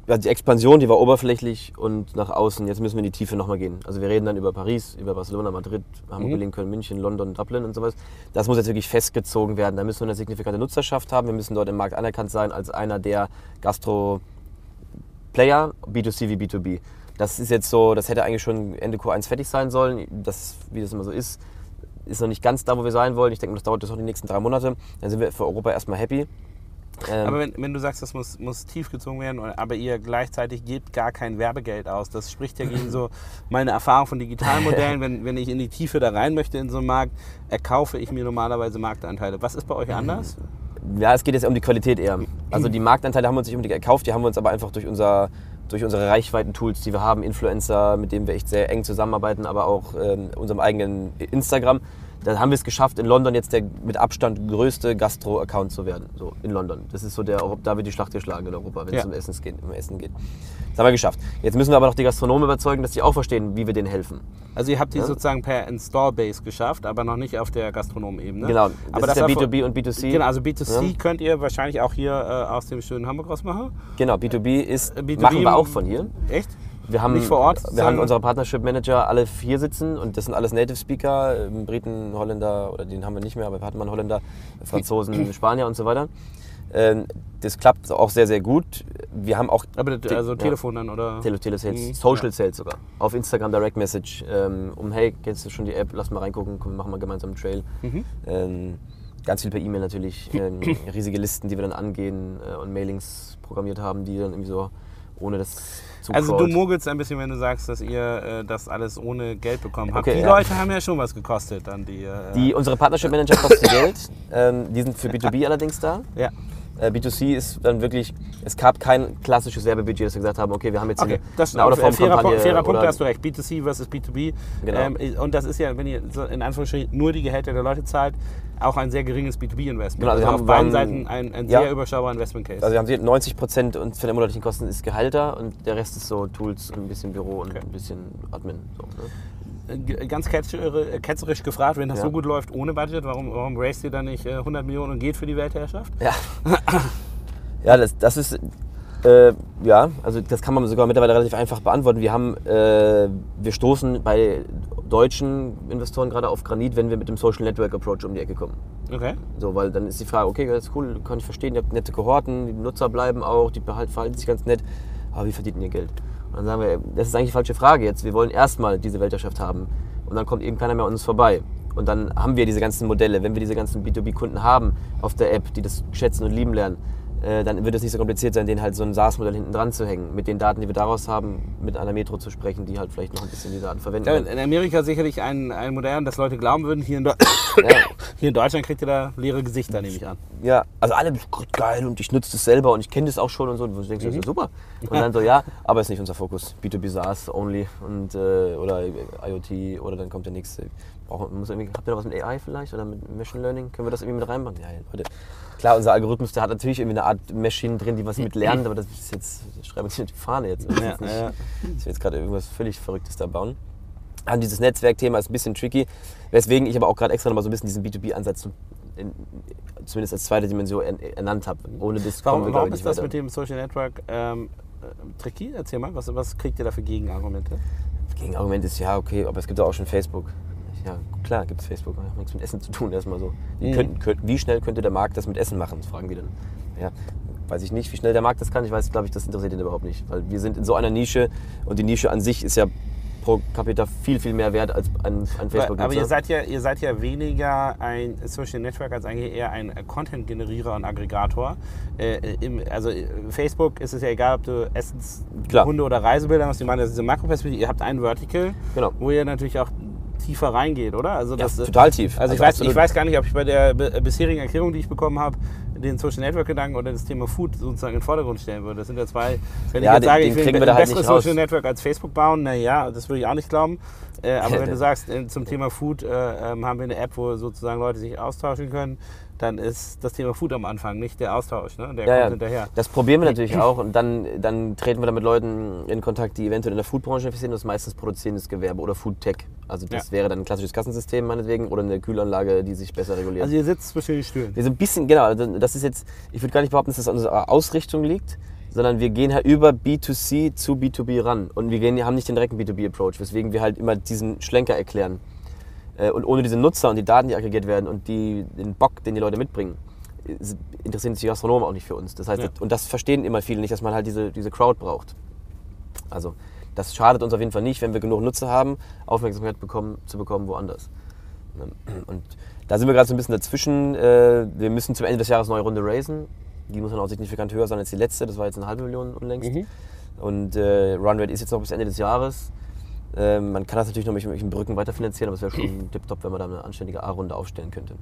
also die Expansion, die war oberflächlich und nach außen, jetzt müssen wir in die Tiefe nochmal gehen. Also wir reden dann über Paris, über Barcelona, Madrid, Hamburg, mhm. Berlin, Köln, München, London, Dublin und sowas. Das muss jetzt wirklich festgezogen werden. Da müssen wir eine signifikante Nutzerschaft haben. Wir müssen dort im Markt anerkannt sein als einer der Gastro-Player, B2C wie B2B. Das ist jetzt so, das hätte eigentlich schon Ende Q1 fertig sein sollen. Das, wie das immer so ist, ist noch nicht ganz da, wo wir sein wollen. Ich denke, das dauert jetzt noch die nächsten drei Monate. Dann sind wir für Europa erstmal happy. Ähm aber wenn, wenn, du sagst, das muss, muss tief gezogen werden, aber ihr gleichzeitig gebt gar kein Werbegeld aus, das spricht ja gegen so meine Erfahrung von Digitalmodellen. wenn, wenn ich in die Tiefe da rein möchte in so einen Markt, erkaufe ich mir normalerweise Marktanteile. Was ist bei euch anders? Ja, es geht jetzt um die Qualität eher. Also die Marktanteile haben wir uns nicht unbedingt erkauft, die haben wir uns aber einfach durch unser durch unsere Reichweiten-Tools, die wir haben, Influencer, mit denen wir echt sehr eng zusammenarbeiten, aber auch ähm, unserem eigenen Instagram, da haben wir es geschafft, in London jetzt der mit Abstand größte Gastro-Account zu werden. So in London. Das ist so der, da wird die Schlacht geschlagen in Europa, wenn ja. es um Essen geht, um Essen geht. Das haben wir geschafft. Jetzt müssen wir aber noch die Gastronomen überzeugen, dass sie auch verstehen, wie wir denen helfen. Also ihr habt die ja? sozusagen per Install-Base geschafft, aber noch nicht auf der Gastronomen-Ebene. Genau, das aber ist das ja B2B und B2C. Genau, also B2C ja. könnt ihr wahrscheinlich auch hier äh, aus dem schönen Hamburg raus machen. Genau, B2B ist, äh, B2B machen wir auch von hier. Echt? Wir haben, Nicht vor Ort? Wir haben unsere Partnership Manager alle vier sitzen und das sind alles Native Speaker, ähm, Briten, Holländer, oder den haben wir nicht mehr, aber wir hatten mal einen Holländer, Franzosen, Spanier und so weiter. Ähm, das klappt auch sehr, sehr gut. Wir haben auch. Aber also Telefon dann oder? Tele Telesales, mhm. Social Sales sogar. Auf Instagram Direct Message. Ähm, um hey, kennst du schon die App? Lass mal reingucken, komm, machen wir gemeinsam einen Trail. Mhm. ganz viel per E-Mail natürlich. riesige Listen, die wir dann angehen äh, und Mailings programmiert haben, die dann irgendwie so ohne das zu Also du mogelst ein bisschen, wenn du sagst, dass ihr äh, das alles ohne Geld bekommen habt. Okay, die ja. Leute haben ja schon was gekostet dann die. Äh, die unsere Partnership Manager kosten Geld. Ähm, die sind für B2B allerdings da. Ja. Äh, B2C ist dann wirklich, es gab kein klassisches Werbebudget, dass wir gesagt haben, okay, wir haben jetzt okay, das eine out fairer, Punkt, fairer Punkt, hast du recht. B2C versus B2B. Genau. Ähm, und das ist ja, wenn ihr in Anführungsstrichen nur die Gehälter der Leute zahlt, auch ein sehr geringes B2B-Investment. Genau, also, also auf beiden Seiten ein, ein ja, sehr überschaubarer Investment-Case. Also wir haben 90 Prozent von den monatlichen Kosten ist Gehalter und der Rest ist so Tools und ein bisschen Büro und okay. ein bisschen Admin. So, ne? Ganz ketzerisch gefragt, wenn das ja. so gut läuft ohne Budget, warum, warum raced ihr dann nicht 100 äh, Millionen und geht für die Weltherrschaft? Ja, ja das, das ist, äh, ja, also das kann man sogar mittlerweile relativ einfach beantworten. Wir haben, äh, wir stoßen bei deutschen Investoren gerade auf Granit, wenn wir mit dem Social Network Approach um die Ecke kommen. Okay. So, weil dann ist die Frage, okay, das ist cool, kann ich verstehen, ihr habt nette Kohorten, die Nutzer bleiben auch, die verhalten sich ganz nett, aber wie verdient ihr Geld? Dann sagen wir, das ist eigentlich die falsche Frage jetzt. Wir wollen erstmal diese Weltherrschaft haben. Und dann kommt eben keiner mehr an uns vorbei. Und dann haben wir diese ganzen Modelle. Wenn wir diese ganzen B2B-Kunden haben auf der App, die das schätzen und lieben lernen, äh, dann wird es nicht so kompliziert sein, denen halt so ein SaaS-Modell hinten dran zu hängen. Mit den Daten, die wir daraus haben, mit einer Metro zu sprechen, die halt vielleicht noch ein bisschen die Daten verwenden. Ja, in Amerika sicherlich ein, ein Modell, das Leute glauben würden. Hier in, ja. hier in Deutschland kriegt ihr da leere Gesichter, nehme ich an. Ja, also alle, geil und ich nutze das selber und ich kenne das auch schon und so. Und du denkst, mhm. super. Und dann so, ja, aber ist nicht unser Fokus. B2B SaaS only und, äh, oder IoT oder dann kommt der nächste. Brauchen, muss irgendwie, habt ihr noch was mit AI vielleicht oder mit Machine Learning? Können wir das irgendwie mit reinmachen? Ja, Leute. Klar, unser Algorithmus, der hat natürlich irgendwie eine Art Maschine drin, die was mit lernt, aber das ist jetzt, schreibe ich nicht die Fahne jetzt. Das ja, ist, nicht, ja. ich jetzt gerade irgendwas völlig Verrücktes da bauen. Und dieses Netzwerkthema ist ein bisschen tricky, weswegen ich aber auch gerade extra nochmal so ein bisschen diesen B2B-Ansatz zumindest als zweite Dimension ernannt habe. Ohne das warum, wir, warum ist das weiter. mit dem Social Network ähm, äh, tricky? Erzähl mal, was, was kriegt ihr da für Gegenargumente? Gegenargument ist ja, okay, aber es gibt auch schon Facebook ja, klar gibt es Facebook, hat nichts mit Essen zu tun, erstmal so. Mhm. Könnten, könnt, wie schnell könnte der Markt das mit Essen machen, fragen die dann. Ja, weiß ich nicht, wie schnell der Markt das kann. Ich weiß, glaube ich, das interessiert ihn überhaupt nicht. Weil wir sind in so einer Nische und die Nische an sich ist ja pro Capita viel, viel mehr wert als ein, ein facebook Aber ihr seid, ja, ihr seid ja weniger ein Social Network als eigentlich eher ein Content-Generierer und Aggregator. Äh, im, also Facebook ist es ja egal, ob du Essens, Hunde oder Reisebilder machst. Ich meine, das ist diese Makroperspektive. Ihr habt ein Vertical, genau. wo ihr natürlich auch tiefer reingeht, oder? Also Ja, das, total tief. Also ich, Also weiß, absolut. ich weiß gar nicht, ob ich bei der be- bisherigen Erklärung, die ich bekommen habe, den Social Network Gedanken oder das Thema Food sozusagen in den Vordergrund stellen würde. Das sind ja zwei. Wenn Ja, ich jetzt den- sage, den ich will ein wir da halt besseres. Social Network als Facebook bauen, naja, das würde ich auch nicht glauben. Äh, aber wenn du sagst, äh, zum Thema Food äh, ähm, haben wir eine App, wo sozusagen Leute sich austauschen können, dann ist das Thema Food am Anfang, nicht der Austausch. Ne? Der Ja, kommt hinterher. das probieren wir natürlich auch und dann, dann treten wir dann mit Leuten in Kontakt, die eventuell in der Foodbranche investieren. Das ist meistens produzierendes Gewerbe oder Foodtech. Also das Ja. wäre dann ein klassisches Kassensystem meinetwegen oder eine Kühlanlage, die sich besser reguliert. Also ihr sitzt zwischen den Stühlen. wir sind ein bisschen, genau, also das ist jetzt, ich würde gar nicht behaupten, dass das an unserer Ausrichtung liegt, sondern wir gehen halt über B2C zu B2B ran und wir gehen, haben nicht den direkten B2B-Approach, weswegen wir halt immer diesen Schlenker erklären. Äh, Und ohne diese Nutzer und die Daten, die aggregiert werden und die, den Bock, den die Leute mitbringen, interessieren sich die Gastronomen auch nicht für uns. Das heißt, Ja. und das verstehen immer viele nicht, dass man halt diese, diese Crowd braucht. Also das schadet uns auf jeden Fall nicht, wenn wir genug Nutzer haben, Aufmerksamkeit bekommen, zu bekommen woanders. Und da sind wir gerade so ein bisschen dazwischen. Äh, Wir müssen zum Ende des Jahres eine neue Runde raisen. Die muss dann auch signifikant höher sein als die letzte. Das war jetzt eine halbe Million unlängst. Mhm. Und äh, Runrate ist jetzt noch bis Ende des Jahres. Ähm, man kann das natürlich noch mit irgendwelchen Brücken weiterfinanzieren, aber es wäre schon tipptopp, wenn man da eine anständige A-Runde aufstellen könnte.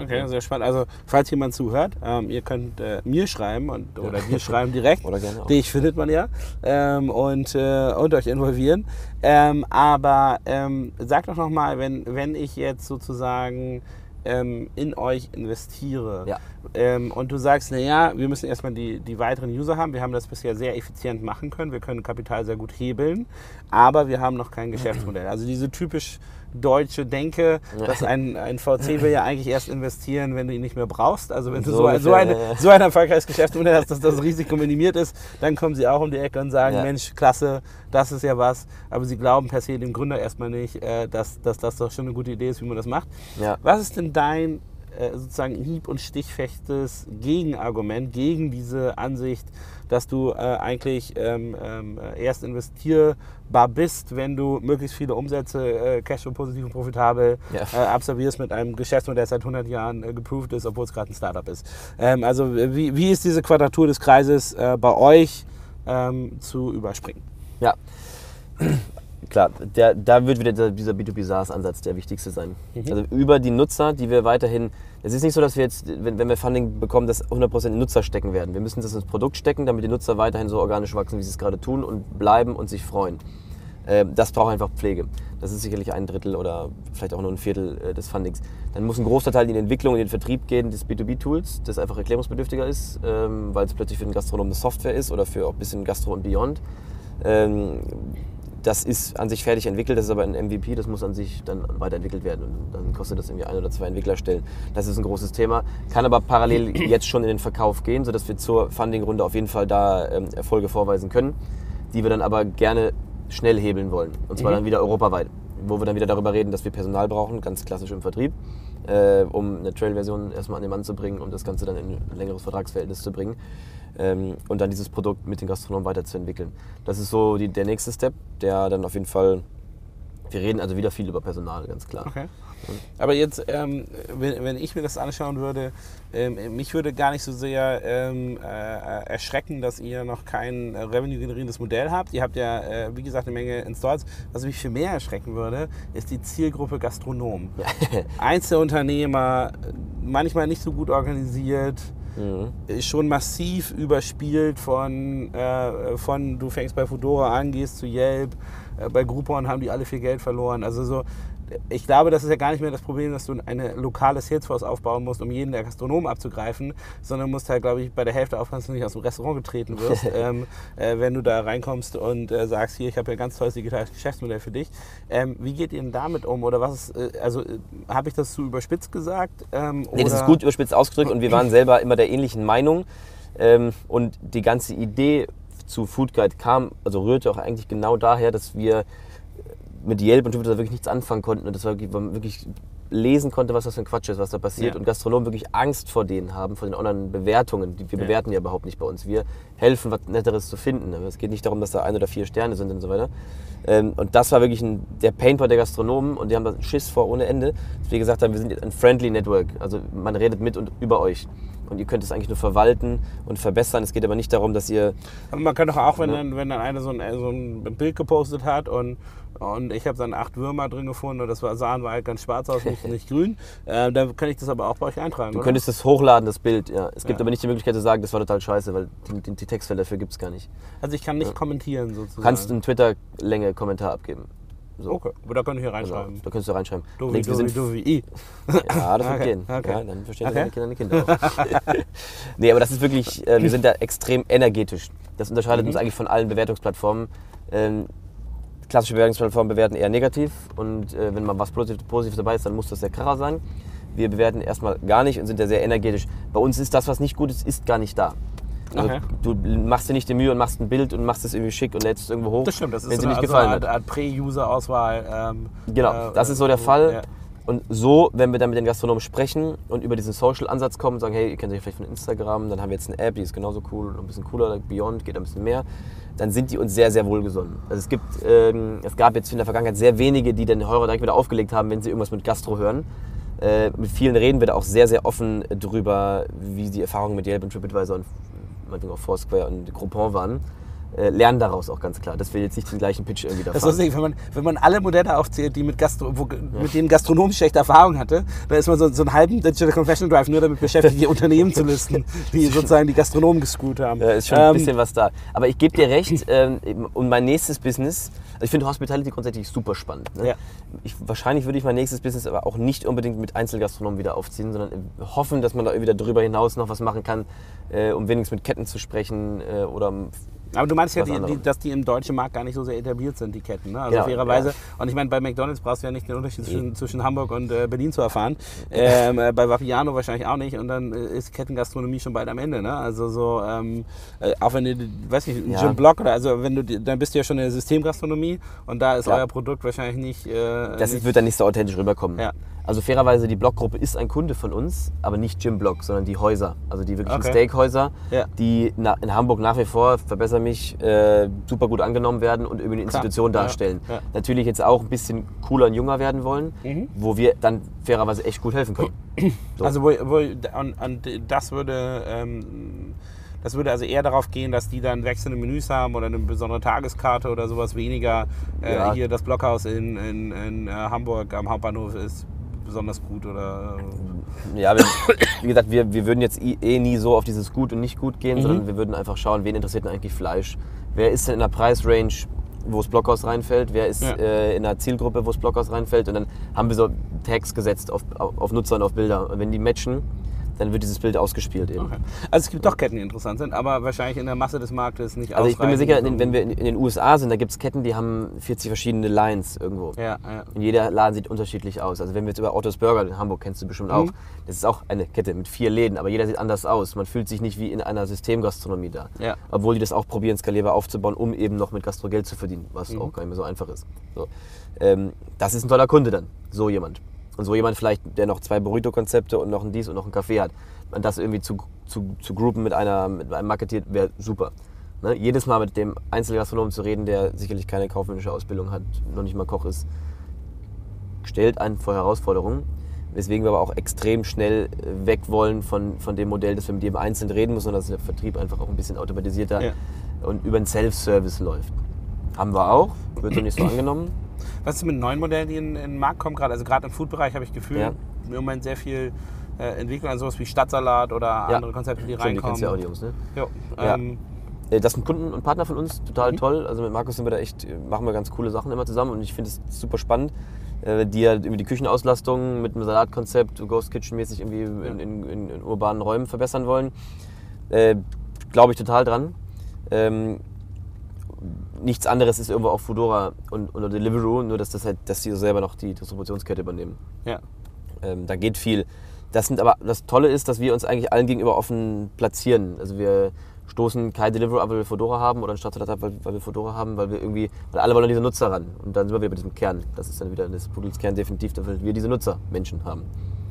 Okay, sehr spannend. Also, falls jemand zuhört, ähm, ihr könnt äh, mir schreiben und, oder wir schreiben direkt. Oder gerne auch. Dich findet man ja. Ähm, und, äh, und euch involvieren. Ähm, aber ähm, sag doch nochmal, wenn, wenn ich jetzt sozusagen ähm, in euch investiere Ja. ähm, und du sagst, naja, wir müssen erstmal die, die weiteren User haben. Wir haben das bisher sehr effizient machen können. Wir können Kapital sehr gut hebeln, aber wir haben noch kein Geschäftsmodell. Also diese typisch deutsche Denke, dass ein, ein VC will ja eigentlich erst investieren, wenn du ihn nicht mehr brauchst. Also wenn du So so, ein- so, eine, ein erfolgreiches Geschäftsmodell hast, dass das Risiko minimiert ist, dann kommen sie auch um die Ecke und sagen, Ja. Mensch, klasse, das ist ja was. Aber sie glauben per se dem Gründer erstmal nicht, äh, dass, dass das doch schon eine gute Idee ist, wie man das macht. Ja. Was ist denn dein sozusagen hieb- und stichfechtes Gegenargument gegen diese Ansicht, dass du äh, eigentlich ähm, ähm, äh, erst investierbar bist, wenn du möglichst viele Umsätze, äh, Cashflow positiv und profitabel Ja. äh, absolvierst mit einem Geschäftsmodell, das seit 100 Jahren äh, geproved ist, obwohl es gerade ein Startup ist. Ähm, also wie, wie ist diese Quadratur des Kreises äh, bei euch ähm, zu überspringen? Ja, klar, der, da wird wieder der, dieser B2B SaaS-Ansatz der wichtigste sein. Also über die Nutzer, die wir weiterhin, es ist nicht so, dass wir jetzt, wenn, wenn wir Funding bekommen, das 100% in Nutzer stecken werden. Wir müssen das ins Produkt stecken, damit die Nutzer weiterhin so organisch wachsen, wie sie es gerade tun und bleiben und sich freuen. Ähm, Das braucht einfach Pflege. Das ist sicherlich ein Drittel oder vielleicht auch nur ein Viertel äh, des Fundings. Dann muss ein großer Teil in die Entwicklung, in den Vertrieb gehen des B2B-Tools, das einfach erklärungsbedürftiger ist, ähm, weil es plötzlich für den Gastronomen eine Software ist oder für auch ein bisschen Gastro und Beyond. Das ist an sich fertig entwickelt, das ist aber ein MVP, das muss an sich dann weiterentwickelt werden. Und dann kostet das irgendwie ein oder zwei Entwicklerstellen. Das ist ein großes Thema. Kann aber parallel jetzt schon in den Verkauf gehen, sodass wir zur Funding-Runde auf jeden Fall da ähm, Erfolge vorweisen können, die wir dann aber gerne schnell hebeln wollen. Und zwar dann wieder europaweit. Wo wir dann wieder darüber reden, dass wir Personal brauchen, ganz klassisch im Vertrieb, äh, um eine Trail-Version erstmal an den Mann zu bringen, um das Ganze dann in ein längeres Vertragsverhältnis zu bringen ähm, und dann dieses Produkt mit den Gastronomen weiterzuentwickeln. Das ist so die, der nächste Step, der dann auf jeden Fall, wir reden also wieder viel über Personal, ganz klar. Okay. Aber jetzt, ähm, wenn, wenn ich mir das anschauen würde, ähm, mich würde gar nicht so sehr ähm, äh, erschrecken, dass ihr noch kein Revenue-generierendes Modell habt. Ihr habt ja, äh, wie gesagt, eine Menge Installs. Was mich viel mehr erschrecken würde, ist die Zielgruppe Gastronom. Einzelunternehmer, manchmal nicht so gut organisiert, Mhm. schon massiv überspielt von, äh, von du fängst bei Foodora an, gehst zu Yelp, äh, bei Groupon haben die alle viel Geld verloren. Also so, ich glaube, das ist ja gar nicht mehr das Problem, dass du eine lokale Salesforce aufbauen musst, um jeden der Gastronomen abzugreifen, sondern musst halt, glaube ich, bei der Hälfte aufpassen, dass du nicht aus dem Restaurant getreten wirst, ähm, äh, wenn du da reinkommst und äh, sagst, hier, ich habe ja ein ganz tolles digitales Geschäftsmodell für dich. Ähm, wie geht ihr denn damit um? Oder was ist, äh, also äh, habe ich das zu überspitzt gesagt? Ähm, Nee, das ist gut überspitzt ausgedrückt und wir waren selber immer der ähnlichen Meinung. Ähm, und die ganze Idee zu Food Guide kam, also rührte auch eigentlich genau daher, dass wir mit Yelp und Jupiter wirklich nichts anfangen konnten und das war wirklich, man wirklich lesen konnte, was das für ein Quatsch ist, was da passiert. Ja. Und Gastronomen wirklich Angst vor denen haben, vor den Online-Bewertungen. Wir Ja. bewerten ja überhaupt nicht bei uns. Wir helfen, was Netteres zu finden. Aber es geht nicht darum, dass da ein oder vier Sterne sind und so weiter. Ähm, und das war wirklich ein, der Painpoint der Gastronomen und die haben da Schiss vor ohne Ende. Dass wir gesagt haben, wir sind ein Friendly Network. Also man redet mit und über euch. Und ihr könnt es eigentlich nur verwalten und verbessern. Es geht aber nicht darum, dass ihr. Aber man kann doch auch, wenn, dann, wenn dann einer so ein, so ein Bild gepostet hat und, und ich habe dann acht Würmer drin gefunden und das war, sahen war halt ganz schwarz aus, nicht, nicht grün, äh, dann kann ich das aber auch bei euch eintragen. Du oder? könntest das hochladen, das Bild, ja. Es gibt Ja. aber nicht die Möglichkeit zu sagen, das war total scheiße, weil die, die, die Textfelder dafür gibt es gar nicht. Also ich kann nicht kommentieren sozusagen. Du kannst in Twitter-Länge Kommentar abgeben. So. Okay, aber da kann ich hier Genau, reinschreiben. da könntest du reinschreiben. Links, wir du wie, sind du wie, i. Ja, das wird Okay, gehen. okay. Ja, dann verstehen Okay. deine Kinder deine Kinder auch. nee, aber das ist wirklich, äh, wir sind da extrem energetisch. Das unterscheidet Mhm. uns eigentlich von allen Bewertungsplattformen. Ähm, klassische Bewertungsplattformen bewerten eher negativ und äh, wenn mal was Positiv- Positives dabei ist, dann muss das der Kracher sein. Wir bewerten erstmal gar nicht und sind da sehr energetisch. Bei uns ist das, was nicht gut ist, ist gar nicht da. Also Okay. Du machst dir nicht die Mühe und machst ein Bild und machst es irgendwie schick und lädst es irgendwo hoch. Das stimmt, das ist wenn so sie eine, nicht also gefallen eine. Art, Art Prä-User-Auswahl. Ähm, Genau, äh, das ist so der wo- Fall. ja. Und so, wenn wir dann mit den Gastronomen sprechen und über diesen Social-Ansatz kommen und sagen, hey, ihr kennt euch vielleicht von Instagram, dann haben wir jetzt eine App, die ist genauso cool und ein bisschen cooler, Beyond geht ein bisschen mehr, dann sind die uns sehr, sehr wohlgesonnen. Also es gibt, ähm, es gab jetzt in der Vergangenheit sehr wenige, die den Hörer direkt wieder aufgelegt haben, wenn sie irgendwas mit Gastro hören. Äh, mit vielen reden wir da auch sehr, sehr offen drüber, wie die Erfahrungen mit Yelp und TripAdvisor und meinetwegen auch Foursquare und Groupon waren. Äh, lernen daraus auch ganz klar, dass wir jetzt nicht den gleichen Pitch irgendwie da Das ist fahren. lustig, wenn man, wenn man alle Modelle aufzählt, die mit, Gastro, wo, mit denen Gastronom schlechte Erfahrungen hatte, dann ist man so, so einen halben Digital Confession Drive nur damit beschäftigt, die Unternehmen zu listen, die sozusagen die Gastronomen gescrewt haben. Ja, ist schon ein Ähm, bisschen was da. Aber ich gebe dir recht, ähm, und mein nächstes Business, also ich finde Hospitality grundsätzlich super spannend. Ne? Ja. Ich, wahrscheinlich würde ich mein nächstes Business aber auch nicht unbedingt mit Einzelgastronomen wieder aufziehen, sondern äh, hoffen, dass man da wieder darüber hinaus noch was machen kann, äh, um wenigstens mit Ketten zu sprechen äh, oder Aber du meinst ja, die, die, dass die im deutschen Markt gar nicht so sehr etabliert sind, die Ketten. Ne? Also Genau, fairerweise. ja. Und ich meine, bei McDonalds brauchst du ja nicht den Unterschied zwischen, zwischen Hamburg und äh, Berlin zu erfahren. Ähm, äh, bei Vapiano wahrscheinlich auch nicht. Und dann äh, ist Kettengastronomie schon bald am Ende. Ne? Also so, ähm, äh, auch wenn du, weiß nicht, ein Ja. Jim Block oder also wenn du, dann bist du ja schon in der Systemgastronomie und da ist euer Produkt wahrscheinlich nicht. Äh, das nicht wird dann nicht so authentisch rüberkommen. Ja. Also fairerweise, die Blockgruppe ist ein Kunde von uns, aber nicht Jim Block, sondern die Häuser. Also die wirklichen Okay. Steakhäuser, Ja. die in Hamburg nach wie vor, verbessere mich, äh, super gut angenommen werden und irgendwie eine Klar. Institution Ja, darstellen. ja. Natürlich jetzt auch ein bisschen cooler und jünger werden wollen, Mhm. wo wir dann fairerweise echt gut helfen können. So. Also wo, wo, und, und das würde ähm, das würde also eher darauf gehen, dass die dann wechselnde Menüs haben oder eine besondere Tageskarte oder sowas weniger. Äh, Ja. Hier das Blockhaus in, in, in äh, Hamburg am Hauptbahnhof ist besonders gut oder äh, Ja, wir, wie gesagt, wir, wir würden jetzt eh nie so auf dieses gut und nicht gut gehen, Mhm. sondern wir würden einfach schauen, wen interessiert denn eigentlich Fleisch? Wer ist denn in der Preisrange, wo das Blockhaus reinfällt? Wer ist Ja. äh, in der Zielgruppe, wo das Blockhaus reinfällt? Und dann haben wir so Tags gesetzt auf, auf, auf Nutzer und auf Bilder. Und wenn die matchen, dann wird dieses Bild ausgespielt eben. okay. Also es gibt doch Ketten, die interessant sind, aber wahrscheinlich in der Masse des Marktes nicht Also ich bin mir sicher, um- wenn wir in, in den USA sind, da gibt es Ketten, die haben 40 verschiedene Lines irgendwo. Ja, ja. Und jeder Laden sieht unterschiedlich aus. Also wenn wir jetzt über Ottos Burger in Hamburg kennst du bestimmt auch. Mhm. Das ist auch eine Kette mit vier Läden, aber jeder sieht anders aus. Man fühlt sich nicht wie in einer Systemgastronomie da. Ja. Obwohl die das auch probieren, skalierbar aufzubauen, um eben noch mit Gastro Geld zu verdienen, was Mhm. auch gar nicht mehr so einfach ist. So. Ähm, das ist ein toller Kunde dann, so jemand. Und so jemand vielleicht, der noch zwei Burrito-Konzepte und noch ein Dies und noch ein Café hat. Und das irgendwie zu, zu, zu groupen mit, einer, mit einem Marketiert wäre super. Ne? Jedes Mal mit dem Einzelgastronomen zu reden, der sicherlich keine kaufmännische Ausbildung hat, noch nicht mal Koch ist, stellt einen vor Herausforderungen. Weswegen wir aber auch extrem schnell äh, weg wollen von, von dem Modell, dass wir mit jedem Einzelnen reden müssen, sondern dass der Vertrieb einfach auch ein bisschen automatisierter Ja. und über einen Self-Service läuft. Haben wir auch, wird so nicht so angenommen. Was ist mit neuen Modellen, die in, in den Markt kommen gerade? Also gerade im Food-Bereich habe ich Gefühl, Ja. im Moment sehr viel äh, Entwicklung an sowas wie Stadtsalat oder Ja. andere Konzepte, die die kennst reinkommen. du ja auch, die Jungs, ne? Jo, Ja. ähm, Äh, Das sind Kunden und Partner von uns, total Mhm. toll. Also mit Markus sind wir da echt, machen wir ganz coole Sachen immer zusammen und ich finde es super spannend, äh, die ja irgendwie die Küchenauslastung mit einem Salatkonzept, Ghost Kitchen mäßig irgendwie in, in, in, in urbanen Räumen verbessern wollen. Äh, Glaube ich total dran. Ähm, nichts anderes ist irgendwo auch Foodora und, oder Deliveroo, nur dass, das halt, dass die selber noch die Distributionskette übernehmen. ja. Ähm, da geht viel. Das sind aber das Tolle ist, dass wir uns eigentlich allen gegenüber offen platzieren. Also wir stoßen kein Deliveroo ab, weil wir Fedora haben oder ein Stadtsalat ab, weil, weil wir Fedora haben, weil wir irgendwie, weil alle wollen an diese Nutzer ran. Und dann sind wir wieder bei diesem Kern. Das ist dann wieder das Pudels Kern definitiv, weil wir diese Nutzer Menschen haben.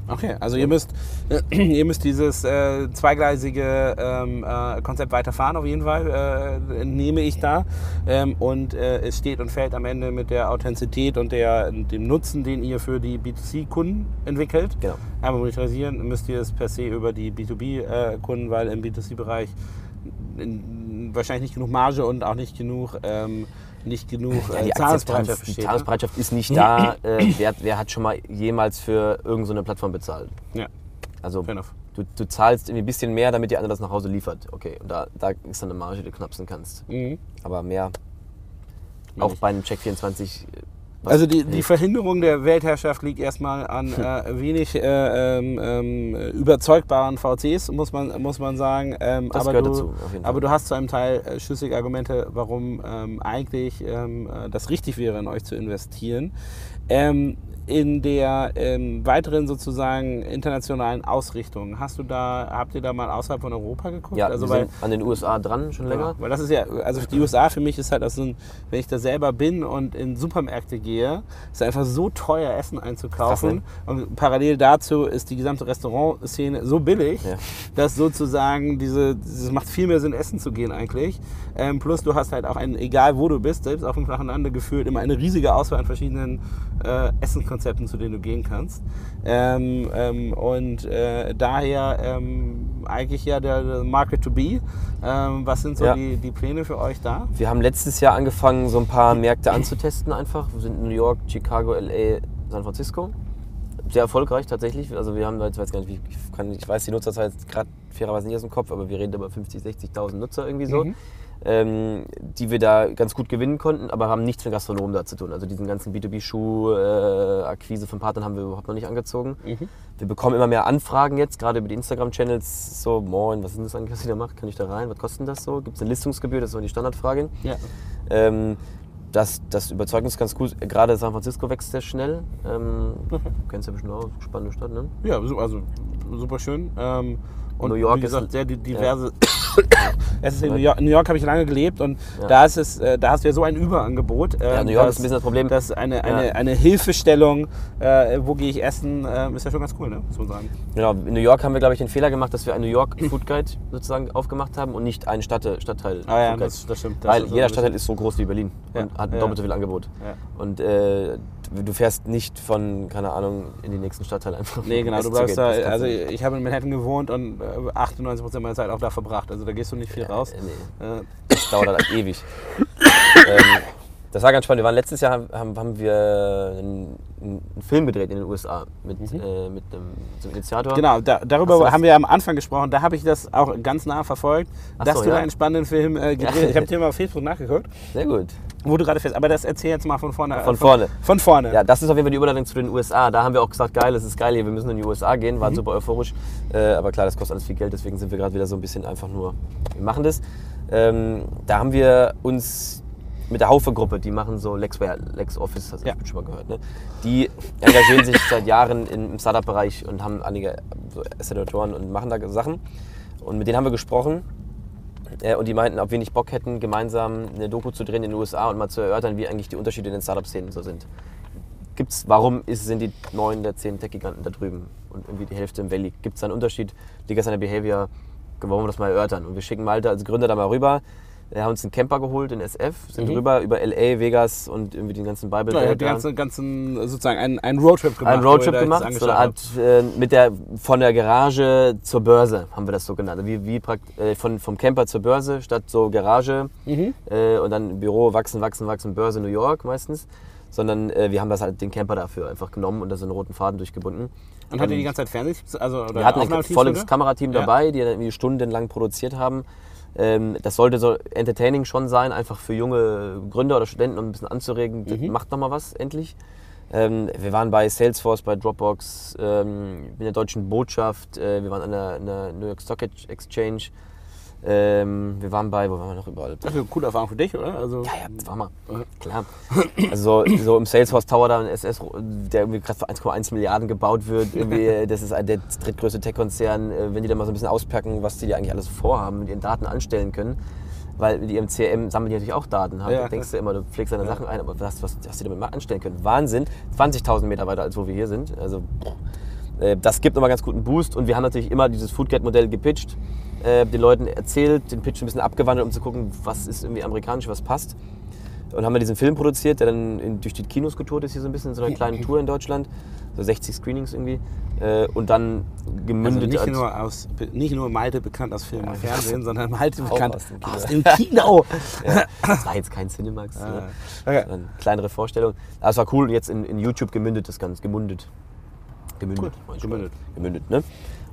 Okay, also ihr müsst, ihr müsst dieses äh, zweigleisige ähm, äh, Konzept weiterfahren auf jeden Fall, äh, nehme ich da. Ähm, und äh, es steht und fällt am Ende mit der Authentizität und der, dem Nutzen, den ihr für die B2C-Kunden entwickelt. Genau. Aber monetarisieren müsst ihr es per se über die B2B-Kunden, weil im B2C-Bereich wahrscheinlich nicht genug Marge und auch nicht genug... Ähm, nicht genug Ja, äh, die, Zahlungsbereitschaft Akzeptanz, die besteht, ne? Zahlungsbereitschaft ist nicht da. Äh, wer, wer hat schon mal jemals für irgendeine so eine Plattform bezahlt? Ja, Also du, du zahlst irgendwie ein bisschen mehr, damit die andere das nach Hause liefert. Okay, und da, da ist dann eine Marge, die du knapsen kannst. Mhm. Aber mehr, auch bei einem Check 24. Also die, die. Verhinderung der Weltherrschaft liegt erstmal an äh, wenig äh, ähm, ähm, überzeugbaren VCs, muss man, muss man sagen. Ähm, Das aber, gehört du, dazu, aber du hast zu einem Teil äh, schlüssige Argumente, warum ähm, eigentlich ähm, äh, das richtig wäre, in euch zu investieren. In der ähm, weiteren sozusagen internationalen Ausrichtung, hast du da, habt ihr da mal außerhalb von Europa geguckt? Ja, also wir weil, sind an den USA dran schon länger. ja, weil das ist ja, also die USA für mich ist halt auch so ein, wenn ich da selber bin und in Supermärkte gehe, ist einfach so teuer, Essen einzukaufen. Und parallel dazu ist die gesamte Restaurantszene so billig, Ja. dass sozusagen diese, es macht viel mehr Sinn, essen zu gehen eigentlich. Ähm, plus du hast halt auch ein, egal wo du bist, selbst auf dem flachen Lande gefühlt, immer eine riesige Auswahl an verschiedenen äh, Essenskonzepten, zu denen du gehen kannst. Ähm, ähm, und äh, daher ähm, eigentlich ja der, der Market to be. Ähm, was sind so Ja. die, die Pläne für euch da? Wir haben letztes Jahr angefangen, so ein paar Märkte anzutesten einfach. Wir sind in New York, Chicago, LA, San Francisco. Sehr erfolgreich tatsächlich. Also wir haben da jetzt weiß gar nicht, ich, kann, ich weiß die Nutzerzahl jetzt gerade fairerweise nicht aus dem Kopf, aber wir reden über 50, 60.000 Nutzer irgendwie so. Mhm. Ähm, die wir da ganz gut gewinnen konnten, aber haben nichts mit Gastronomen da zu tun. Also diesen ganzen B2B-Schuh-Akquise von Partnern haben wir überhaupt noch nicht angezogen. Mhm. Wir bekommen immer mehr Anfragen jetzt, gerade über die Instagram-Channels. So, moin, was ist denn das eigentlich, was ihr da macht? Kann ich da rein? Was kostet das so? Gibt es eine Listungsgebühr? Das ist so die Standardfrage. Ja. Ähm, das, das überzeugt uns ganz gut. Gerade San Francisco wächst sehr schnell. Ähm, Kennst du ja bestimmt auch, spannende Stadt, ne? Ja, also super schön. Ähm, und New York wie gesagt, ist- sehr di- diverse. es ist in New York, New York habe ich lange gelebt und Ja. da ist es, äh, da hast du ja so ein Überangebot. äh, Ja, New York dass- ist ein bisschen das Problem. dass eine, eine, Ja. eine Hilfestellung, äh, wo gehe ich essen, äh, ist ja schon ganz cool, ne? muss man sagen. Genau, in New York haben wir, glaube ich, den Fehler gemacht, dass wir einen New York Food Guide sozusagen aufgemacht haben und nicht einen Stadt, Stadtteil Ah ja, das, das stimmt. Das Weil jeder Stadtteil ist so groß wie Berlin und hat doppelt so viel Angebot. Und äh, du fährst nicht von, keine Ahnung, in den nächsten Stadtteil einfach. Nee, genau, du bleibst da, also ich habe in Manhattan gewohnt und äh, 98% meiner Zeit auch da verbracht, also da gehst du nicht viel raus. Äh, nee. Äh, Das dauert halt ewig. ähm, das war ganz spannend. Wir waren letztes Jahr haben, haben wir einen, einen Film gedreht in den USA mit, äh, mit einem zum Initiator. Mhm. Genau, da, darüber haben wir am Anfang gesprochen. Da habe ich das auch ganz nah verfolgt, Ach dass so, du ja. einen spannenden Film äh, gedreht hast. Ich habe dir mal auf Facebook nachgeguckt, Sehr gut. wo du gerade fest. Aber das erzähl jetzt mal von vorne. Von vorne. Von vorne. Ja, das ist auf jeden Fall die Überleitung zu den USA. Da haben wir auch gesagt, geil, es ist geil hier, wir müssen in die USA gehen, Mhm. waren super euphorisch. Äh, aber klar, das kostet alles viel Geld, deswegen sind wir gerade wieder so ein bisschen einfach nur, wir machen das. Ähm, da haben wir uns mit der Haufe-Gruppe, die machen so Lexware, LexOffice, hast du Ja. bestimmt schon mal gehört, ne? Die engagieren sich seit Jahren im Startup-Bereich und haben einige so Asset-Autoren und machen da Sachen. Und mit denen haben wir gesprochen äh, und die meinten, ob wir nicht Bock hätten, gemeinsam eine Doku zu drehen in den USA und mal zu erörtern, wie eigentlich die Unterschiede in den Startup-Szenen so sind. Gibt's, warum ist, sind die neun der zehn Tech-Giganten da drüben und irgendwie die Hälfte im Valley? Gibt es da einen Unterschied? Liegt das an der Behavior? Wollen wir das mal erörtern? Und wir schicken Malte als Gründer da mal rüber. Wir haben uns einen Camper geholt in SF, sind Mhm. rüber über LA, Vegas und irgendwie den ganzen Bible Ja, Belt die da. ganzen, ganzen sozusagen einen, einen Roadtrip gemacht. einen Roadtrip gemacht, so eine Art äh, mit der, von der Garage zur Börse, haben wir das so genannt. Wie, wie prakt- äh, von, vom Camper zur Börse statt so Garage Mhm. äh, und dann Büro, wachsen, wachsen, wachsen, Börse New York meistens. Sondern äh, wir haben das halt den Camper dafür einfach genommen und da so einen roten Faden durchgebunden. Und hat ihr die ganze Zeit Fernsehteams? Also, oder Wir hatten ein volles? Kamerateam Ja. dabei, die dann irgendwie stundenlang produziert haben. Ähm, das sollte so entertaining schon sein, einfach für junge Gründer oder Studenten, um ein bisschen anzuregen. Mhm. Macht noch mal was endlich. Ähm, wir waren bei Salesforce, bei Dropbox, ähm, in der deutschen Botschaft, äh, wir waren an der, an der New York Stock Exchange, ähm, wir waren bei, wo waren wir noch überall? Das ist eine coole Erfahrung für dich, oder? Also, Ja, ja, das war mal. Klar. Also so, so im Salesforce Tower da ein SS, der irgendwie gerade für 1,1 Milliarden gebaut wird. Irgendwie, das ist der drittgrößte Tech-Konzern. Äh, Wenn die da mal so ein bisschen auspacken, was die da eigentlich alles vorhaben, mit ihren Daten anstellen können. Weil mit ihrem CRM sammeln die natürlich auch Daten. Ja, da denkst du immer, du pflegst deine Sachen ein, aber was, was, was die damit mal anstellen können. Wahnsinn. 20.000 Meter weiter, als wo wir hier sind. Also, Äh, das gibt nochmal ganz guten Boost und wir haben natürlich immer dieses Foodcat-Modell gepitcht, äh, den Leuten erzählt, den Pitch ein bisschen abgewandelt, um zu gucken, was ist irgendwie amerikanisch, was passt. Und haben wir diesen Film produziert, der dann in, durch die Kinos getourt ist, hier so ein bisschen in so einer kleinen Tour in Deutschland. So 60 Screenings irgendwie. Äh, und dann gemündet Also nicht, nur aus, nicht nur Malte bekannt aus Film und Fernsehen, sondern Malte Auch bekannt aus dem Kino. aus dem Kino. Ja, das war jetzt kein Cinemax. Ah, ne? okay. Eine kleinere Vorstellung. Aber es war cool jetzt in, in YouTube gemündet das Ganze. Gemundet. Gemündet. Ich gemündet. Gemündet, ne?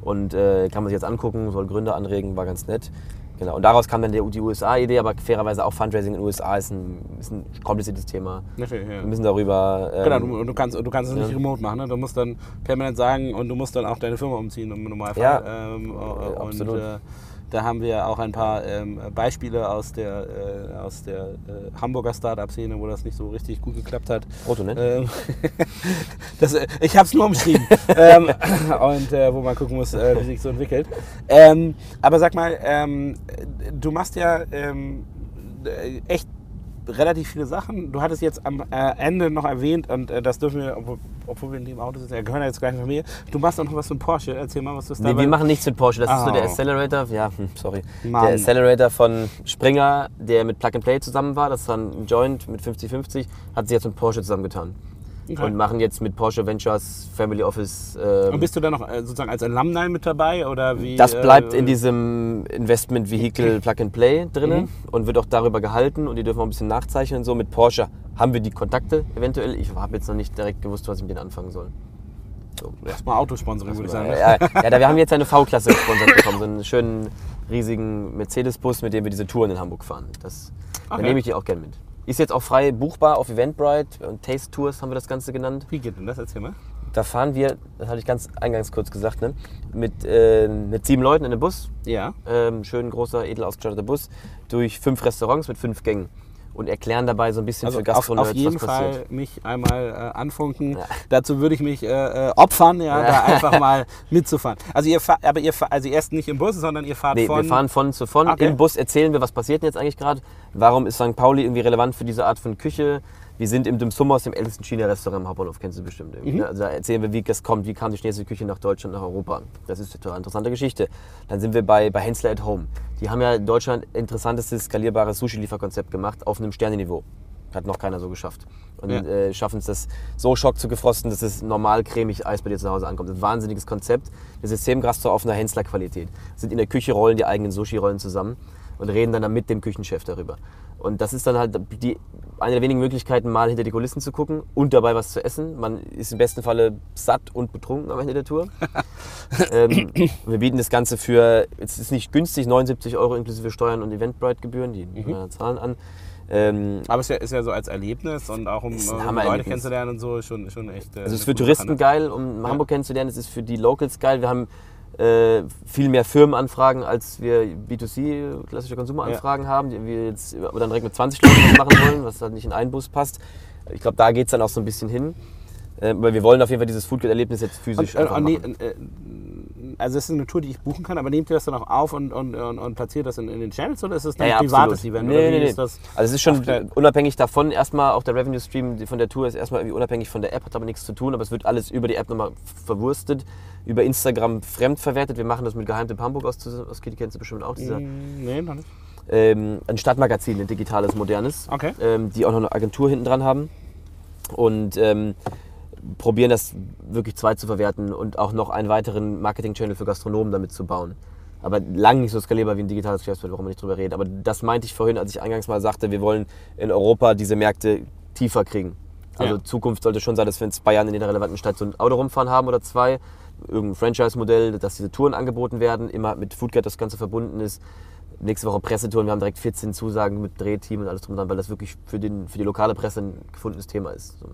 Und äh, kann man sich jetzt angucken, soll Gründer anregen, war ganz nett. Genau. Und daraus kam dann der, die USA-Idee, aber fairerweise auch Fundraising in den USA ist ein, ist ein kompliziertes Thema. Natürlich, ja. Wir müssen darüber. Ähm, Genau, du, du kannst, du kannst es nicht ja. remote machen. Ne? Du musst dann permanent sagen und du musst dann auch deine Firma umziehen im Normalfall. Ja, ähm, und absolut. äh, da haben wir auch ein paar ähm, Beispiele aus der, äh, aus der äh, Hamburger Startup-Szene, wo das nicht so richtig gut geklappt hat. Brutto, ne? Ähm, das, äh, ich habe es nur umschrieben. ähm, und äh, wo man gucken muss, äh, wie sich so entwickelt. Ähm, aber sag mal, ähm, du machst ja ähm, äh, echt relativ viele Sachen. Du hattest jetzt am äh, Ende noch erwähnt, und äh, das dürfen wir, obwohl, wir in dem Auto sitzen, wir gehören ja jetzt gleich noch mehr. Du machst auch noch was von Porsche. Erzähl mal, was du Nee, wir machen nichts mit Porsche. Das ist so der Oh. Accelerator. Ja, hm, sorry. Mann. Der Accelerator von Springer, der mit Plug and Play zusammen war. Das ist dann ein Joint mit 50-50. Hat sich jetzt mit Porsche zusammengetan. Okay. Und machen jetzt mit Porsche Ventures Family Office. Ähm, Und bist du da noch äh, sozusagen als Alumni mit dabei? Oder wie, das bleibt äh, in diesem Investment Vehicle Plug and Play drin und wird auch darüber gehalten und die dürfen auch ein bisschen nachzeichnen und so. Mit Porsche haben wir die Kontakte eventuell. Ich habe jetzt noch nicht direkt gewusst, was ich mit denen anfangen soll. So. Erstmal Autosponsoring, würde ich sagen. ne? Ja, ja, da- wir haben jetzt eine V-Klasse gesponsert bekommen, so einen schönen riesigen Mercedes-Bus, mit dem wir diese Touren in Hamburg fahren. Das, Da Okay. nehme ich die auch gerne mit. Ist jetzt auch frei buchbar auf Eventbrite und Taste Tours haben wir das Ganze genannt. Wie geht denn das? Erzähl mal. Da fahren wir, das hatte ich ganz eingangs kurz gesagt, ne, mit, äh, mit sieben Leuten in einem Bus, Ja. ähm, schön großer, edel ausgestatteter Bus, durch fünf Restaurants mit fünf Gängen und erklären dabei so ein bisschen Also für auf, Gastronerds, auf jeden was passiert. Fall mich einmal äh, anfunken. Ja. Dazu würde ich mich äh, äh, opfern, ja, da einfach mal mitzufahren. Also ihr fahrt, aber ihr fahrt, also erst nicht im Bus, sondern ihr fahrt Nee, von. wir fahren von zu von. Okay. Im Bus erzählen wir, was passiert denn jetzt eigentlich gerade. Warum ist St. Pauli irgendwie relevant für diese Art von Küche? Wir sind im Dim Sum aus dem ältesten China-Restaurant im Hauptbahnhof, kennst du bestimmt. Mhm. ne? Also da erzählen wir, wie das kommt, wie kam die chinesische Küche nach Deutschland, nach Europa. Das ist eine total interessante Geschichte. Dann sind wir bei, bei Hensler at Home. Die haben ja in Deutschland interessantestes skalierbares Sushi-Lieferkonzept gemacht auf einem Sternenniveau. Hat noch keiner so geschafft. Und Ja. äh, schaffen es das so schock zu gefrosten, dass es normal cremig Eis bei dir zu Hause ankommt. Das ist ein wahnsinniges Konzept. Das Systemgastro auf einer Hensler-Qualität. Sind in der Küche, rollen die eigenen Sushi-Rollen zusammen und reden dann mit dem Küchenchef darüber. Und das ist dann halt die, eine der wenigen Möglichkeiten, mal hinter die Kulissen zu gucken und dabei was zu essen. Man ist im besten Falle satt und betrunken am Ende der Tour. ähm, wir bieten das Ganze für, es ist nicht günstig, 79 Euro inklusive Steuern und Eventbrite-Gebühren, die äh, zahlen an. Ähm, aber es ist ja, ist ja so als Erlebnis und auch um äh, Leute Hammererlebnis. kennenzulernen und so schon, schon echt. äh, Also es ist für Touristen geil, um Hamburg kennenzulernen. Es ist für die Locals geil. Wir haben viel mehr Firmenanfragen, als wir B2C, klassische Konsumeranfragen haben, die wir jetzt aber dann direkt mit 20 Leuten machen wollen, was halt nicht in einen Bus passt. Ich glaube, da geht es dann auch so ein bisschen hin. Äh, weil wir wollen auf jeden Fall dieses Foodgate-Erlebnis jetzt physisch Und, äh, und, machen. nee, äh, also es ist eine Tour, die ich buchen kann, aber nehmt ihr das dann auch auf und, und, und, und platziert das in, in den Channels oder ist es dann Ja, ja, ein privates absolut. Event? Nee, nee, nee. Also es ist schon unabhängig davon, erstmal auch der Revenue Stream von der Tour ist erstmal irgendwie unabhängig von der App, hat aber nichts zu tun, aber es wird alles über die App nochmal verwurstet, über Instagram fremdverwertet. Wir machen das mit Geheimtipp Hamburg aus, aus Kitty kennst du bestimmt auch, dieser Mm, Nee, noch nicht. ähm, ein Stadtmagazin, ein digitales, modernes, Okay. ähm, die auch noch eine Agentur hinten dran haben und ähm, probieren das wirklich zwei zu verwerten und auch noch einen weiteren Marketing-Channel für Gastronomen damit zu bauen. Aber lang nicht so skalierbar wie ein digitales Geschäftsfeld, warum wir nicht drüber reden. Aber das meinte ich vorhin, als ich eingangs mal sagte, wir wollen in Europa diese Märkte tiefer kriegen. Also Ja. Zukunft sollte schon sein, dass wir in zwei Jahren in jeder relevanten Stadt so ein Auto rumfahren haben oder zwei. Irgendein Franchise-Modell, dass diese Touren angeboten werden, immer mit Foodcat das Ganze verbunden ist. Nächste Woche Pressetouren, wir haben direkt 14 Zusagen mit Drehteam und alles drum dran, weil das wirklich für, den, für die lokale Presse ein gefundenes Thema ist. So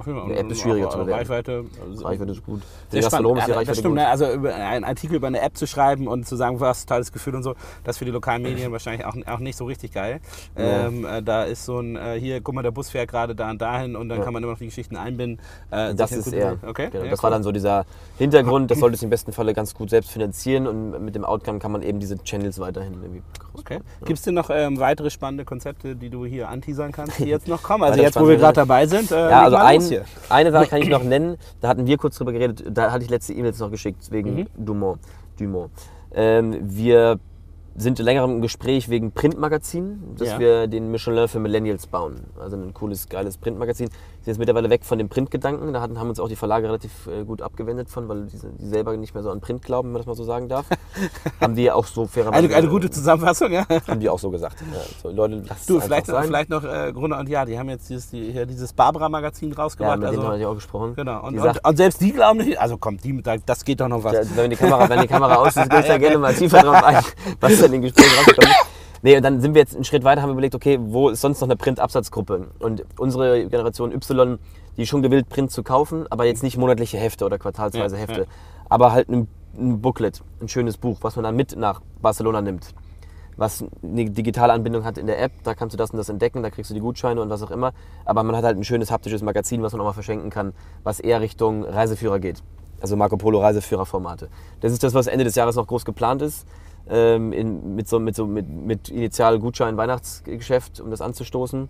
Auf jeden Fall. Eine App ist schwieriger zu bewerten. Reichweite. also- Reichweite ist gut. Sehr Den Gastronomen ist die. Ja, das Reichweite stimmt, gut. ne? also einen Artikel über eine App zu schreiben und zu sagen, was tolles Gefühl und so, das ist für die lokalen Medien wahrscheinlich auch, auch nicht so richtig geil. Ja. Ähm, äh, da ist so ein, äh, hier, guck mal, der Bus fährt gerade da und dahin und dann Ja. kann man immer noch die Geschichten einbinden. Äh, Das ist eher. Okay. Genau, ja, das cool. war dann so dieser Hintergrund. Das sollte es im besten Falle ganz gut selbst finanzieren und mit dem Outcome kann man eben diese Channels weiterhin irgendwie Okay. Gibt es denn noch ähm, weitere spannende Konzepte, die du hier anteasern kannst, die jetzt noch kommen? Also jetzt, wo wir gerade dabei sind. Äh, Ja, also ein, hier. Eine Sache kann ich noch nennen, da hatten wir kurz drüber geredet, da hatte ich letzte E-Mails noch geschickt, wegen Mhm. Dumont. Dumont. Ähm, wir sind in längerem Gespräch wegen Printmagazin, dass Ja. wir den Michelin für Millennials bauen. Also ein cooles, geiles Printmagazin. Sind jetzt mittlerweile weg von dem Printgedanken. Da hatten, haben uns auch die Verlage relativ äh, gut abgewendet von, weil die, die selber nicht mehr so an Print glauben, wenn man das mal so sagen darf. haben die auch so fairerweise... Eine, eine gute Zusammenfassung, ja. Haben die auch so gesagt. Ja, so, Leute, Du, vielleicht, vielleicht noch äh, Gruner und ja, die haben jetzt dieses, die, hier dieses Barbara-Magazin Ja, rausgebracht. mit denen also, haben wir auch gesprochen. genau. Und, Die und, sagt, und selbst die glauben nicht, also kommt, die, da- das geht doch noch was. Ja, wenn, die Kamera, wenn die Kamera aus ist, ich da gerne mal tiefer drauf ein, was da in den Gesprächen rausgekommen ist. Nee, und dann sind wir jetzt einen Schritt weiter, haben wir überlegt, okay, wo ist sonst noch eine Print-Absatzgruppe? Und unsere Generation Y, die ist schon gewillt, Print zu kaufen, aber jetzt nicht monatliche Hefte oder quartalsweise Ja, Hefte, ja. aber halt ein, ein Booklet, ein schönes Buch, was man dann mit nach Barcelona nimmt. Was eine digitale Anbindung hat in der App, da kannst du das und das entdecken, da kriegst du die Gutscheine und was auch immer. Aber man hat halt ein schönes haptisches Magazin, was man auch mal verschenken kann, was eher Richtung Reiseführer geht. Also Marco Polo Reiseführerformate. Das ist das, was Ende des Jahres noch groß geplant ist. Ähm, in, mit so, mit, so mit, mit Initial Gutschein Weihnachtsgeschäft, um das anzustoßen.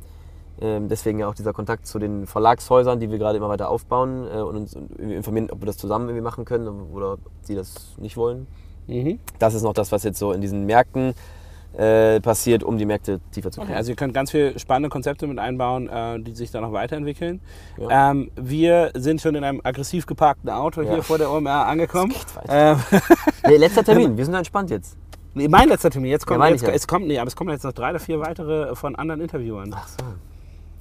Ähm, deswegen ja auch dieser Kontakt zu den Verlagshäusern, die wir gerade immer weiter aufbauen äh, und uns informieren, ob wir das zusammen irgendwie machen können oder ob sie das nicht wollen. Mhm. Das ist noch das, was jetzt so in diesen Märkten äh, passiert, um die Märkte tiefer zu Okay, kriegen. also ihr könnt ganz viele spannende Konzepte mit einbauen, äh, die sich dann noch weiterentwickeln. Ja. Ähm, wir sind schon in einem aggressiv geparkten Auto Ja. hier vor der OMR angekommen. Ähm, nee, letzter Termin, wir sind entspannt jetzt. Nee, mein letzter Termin. Jetzt kommt, meine jetzt, ja. es kommt, nee, aber es kommen jetzt noch drei oder vier weitere von anderen Interviewern. Ach so.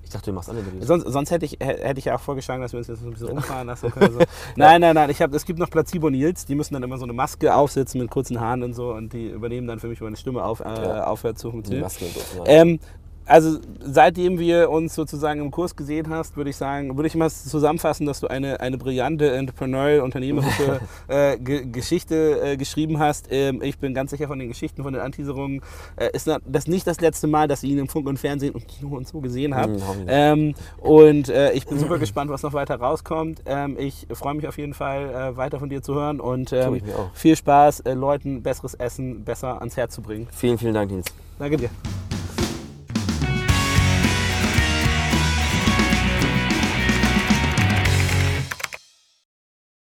Ich dachte, du machst alle Interviews. Sonst, sonst hätte, ich, hä- hätte ich ja auch vorgeschlagen, dass wir uns jetzt ein bisschen umfahren lassen können. So. Nein, nein, nein. Ich hab, es gibt noch Placebo-Nils, die müssen dann immer so eine Maske aufsetzen mit kurzen Haaren und so und die übernehmen dann für mich, wenn meine Stimme auf, äh, Ja. aufhört zu Die funktionieren. Masken und so. Ähm, also seitdem wir uns sozusagen im Kurs gesehen hast, würde ich sagen, würde ich mal zusammenfassen, dass du eine, eine brillante entrepreneurial unternehmerische äh, Ge Geschichte äh, geschrieben hast. Ähm, ich bin ganz sicher von den Geschichten von den Anteaserungen äh, ist das nicht das letzte Mal, dass ich ihn im Funk und Fernsehen und Kino und so gesehen habe. Hm, ähm, und äh, ich bin super gespannt, was noch weiter rauskommt. Ähm, ich freue mich auf jeden Fall, äh, weiter von dir zu hören und ähm, viel Spaß, äh, Leuten besseres Essen besser ans Herz zu bringen. Vielen, vielen Dank, Nils. Danke dir.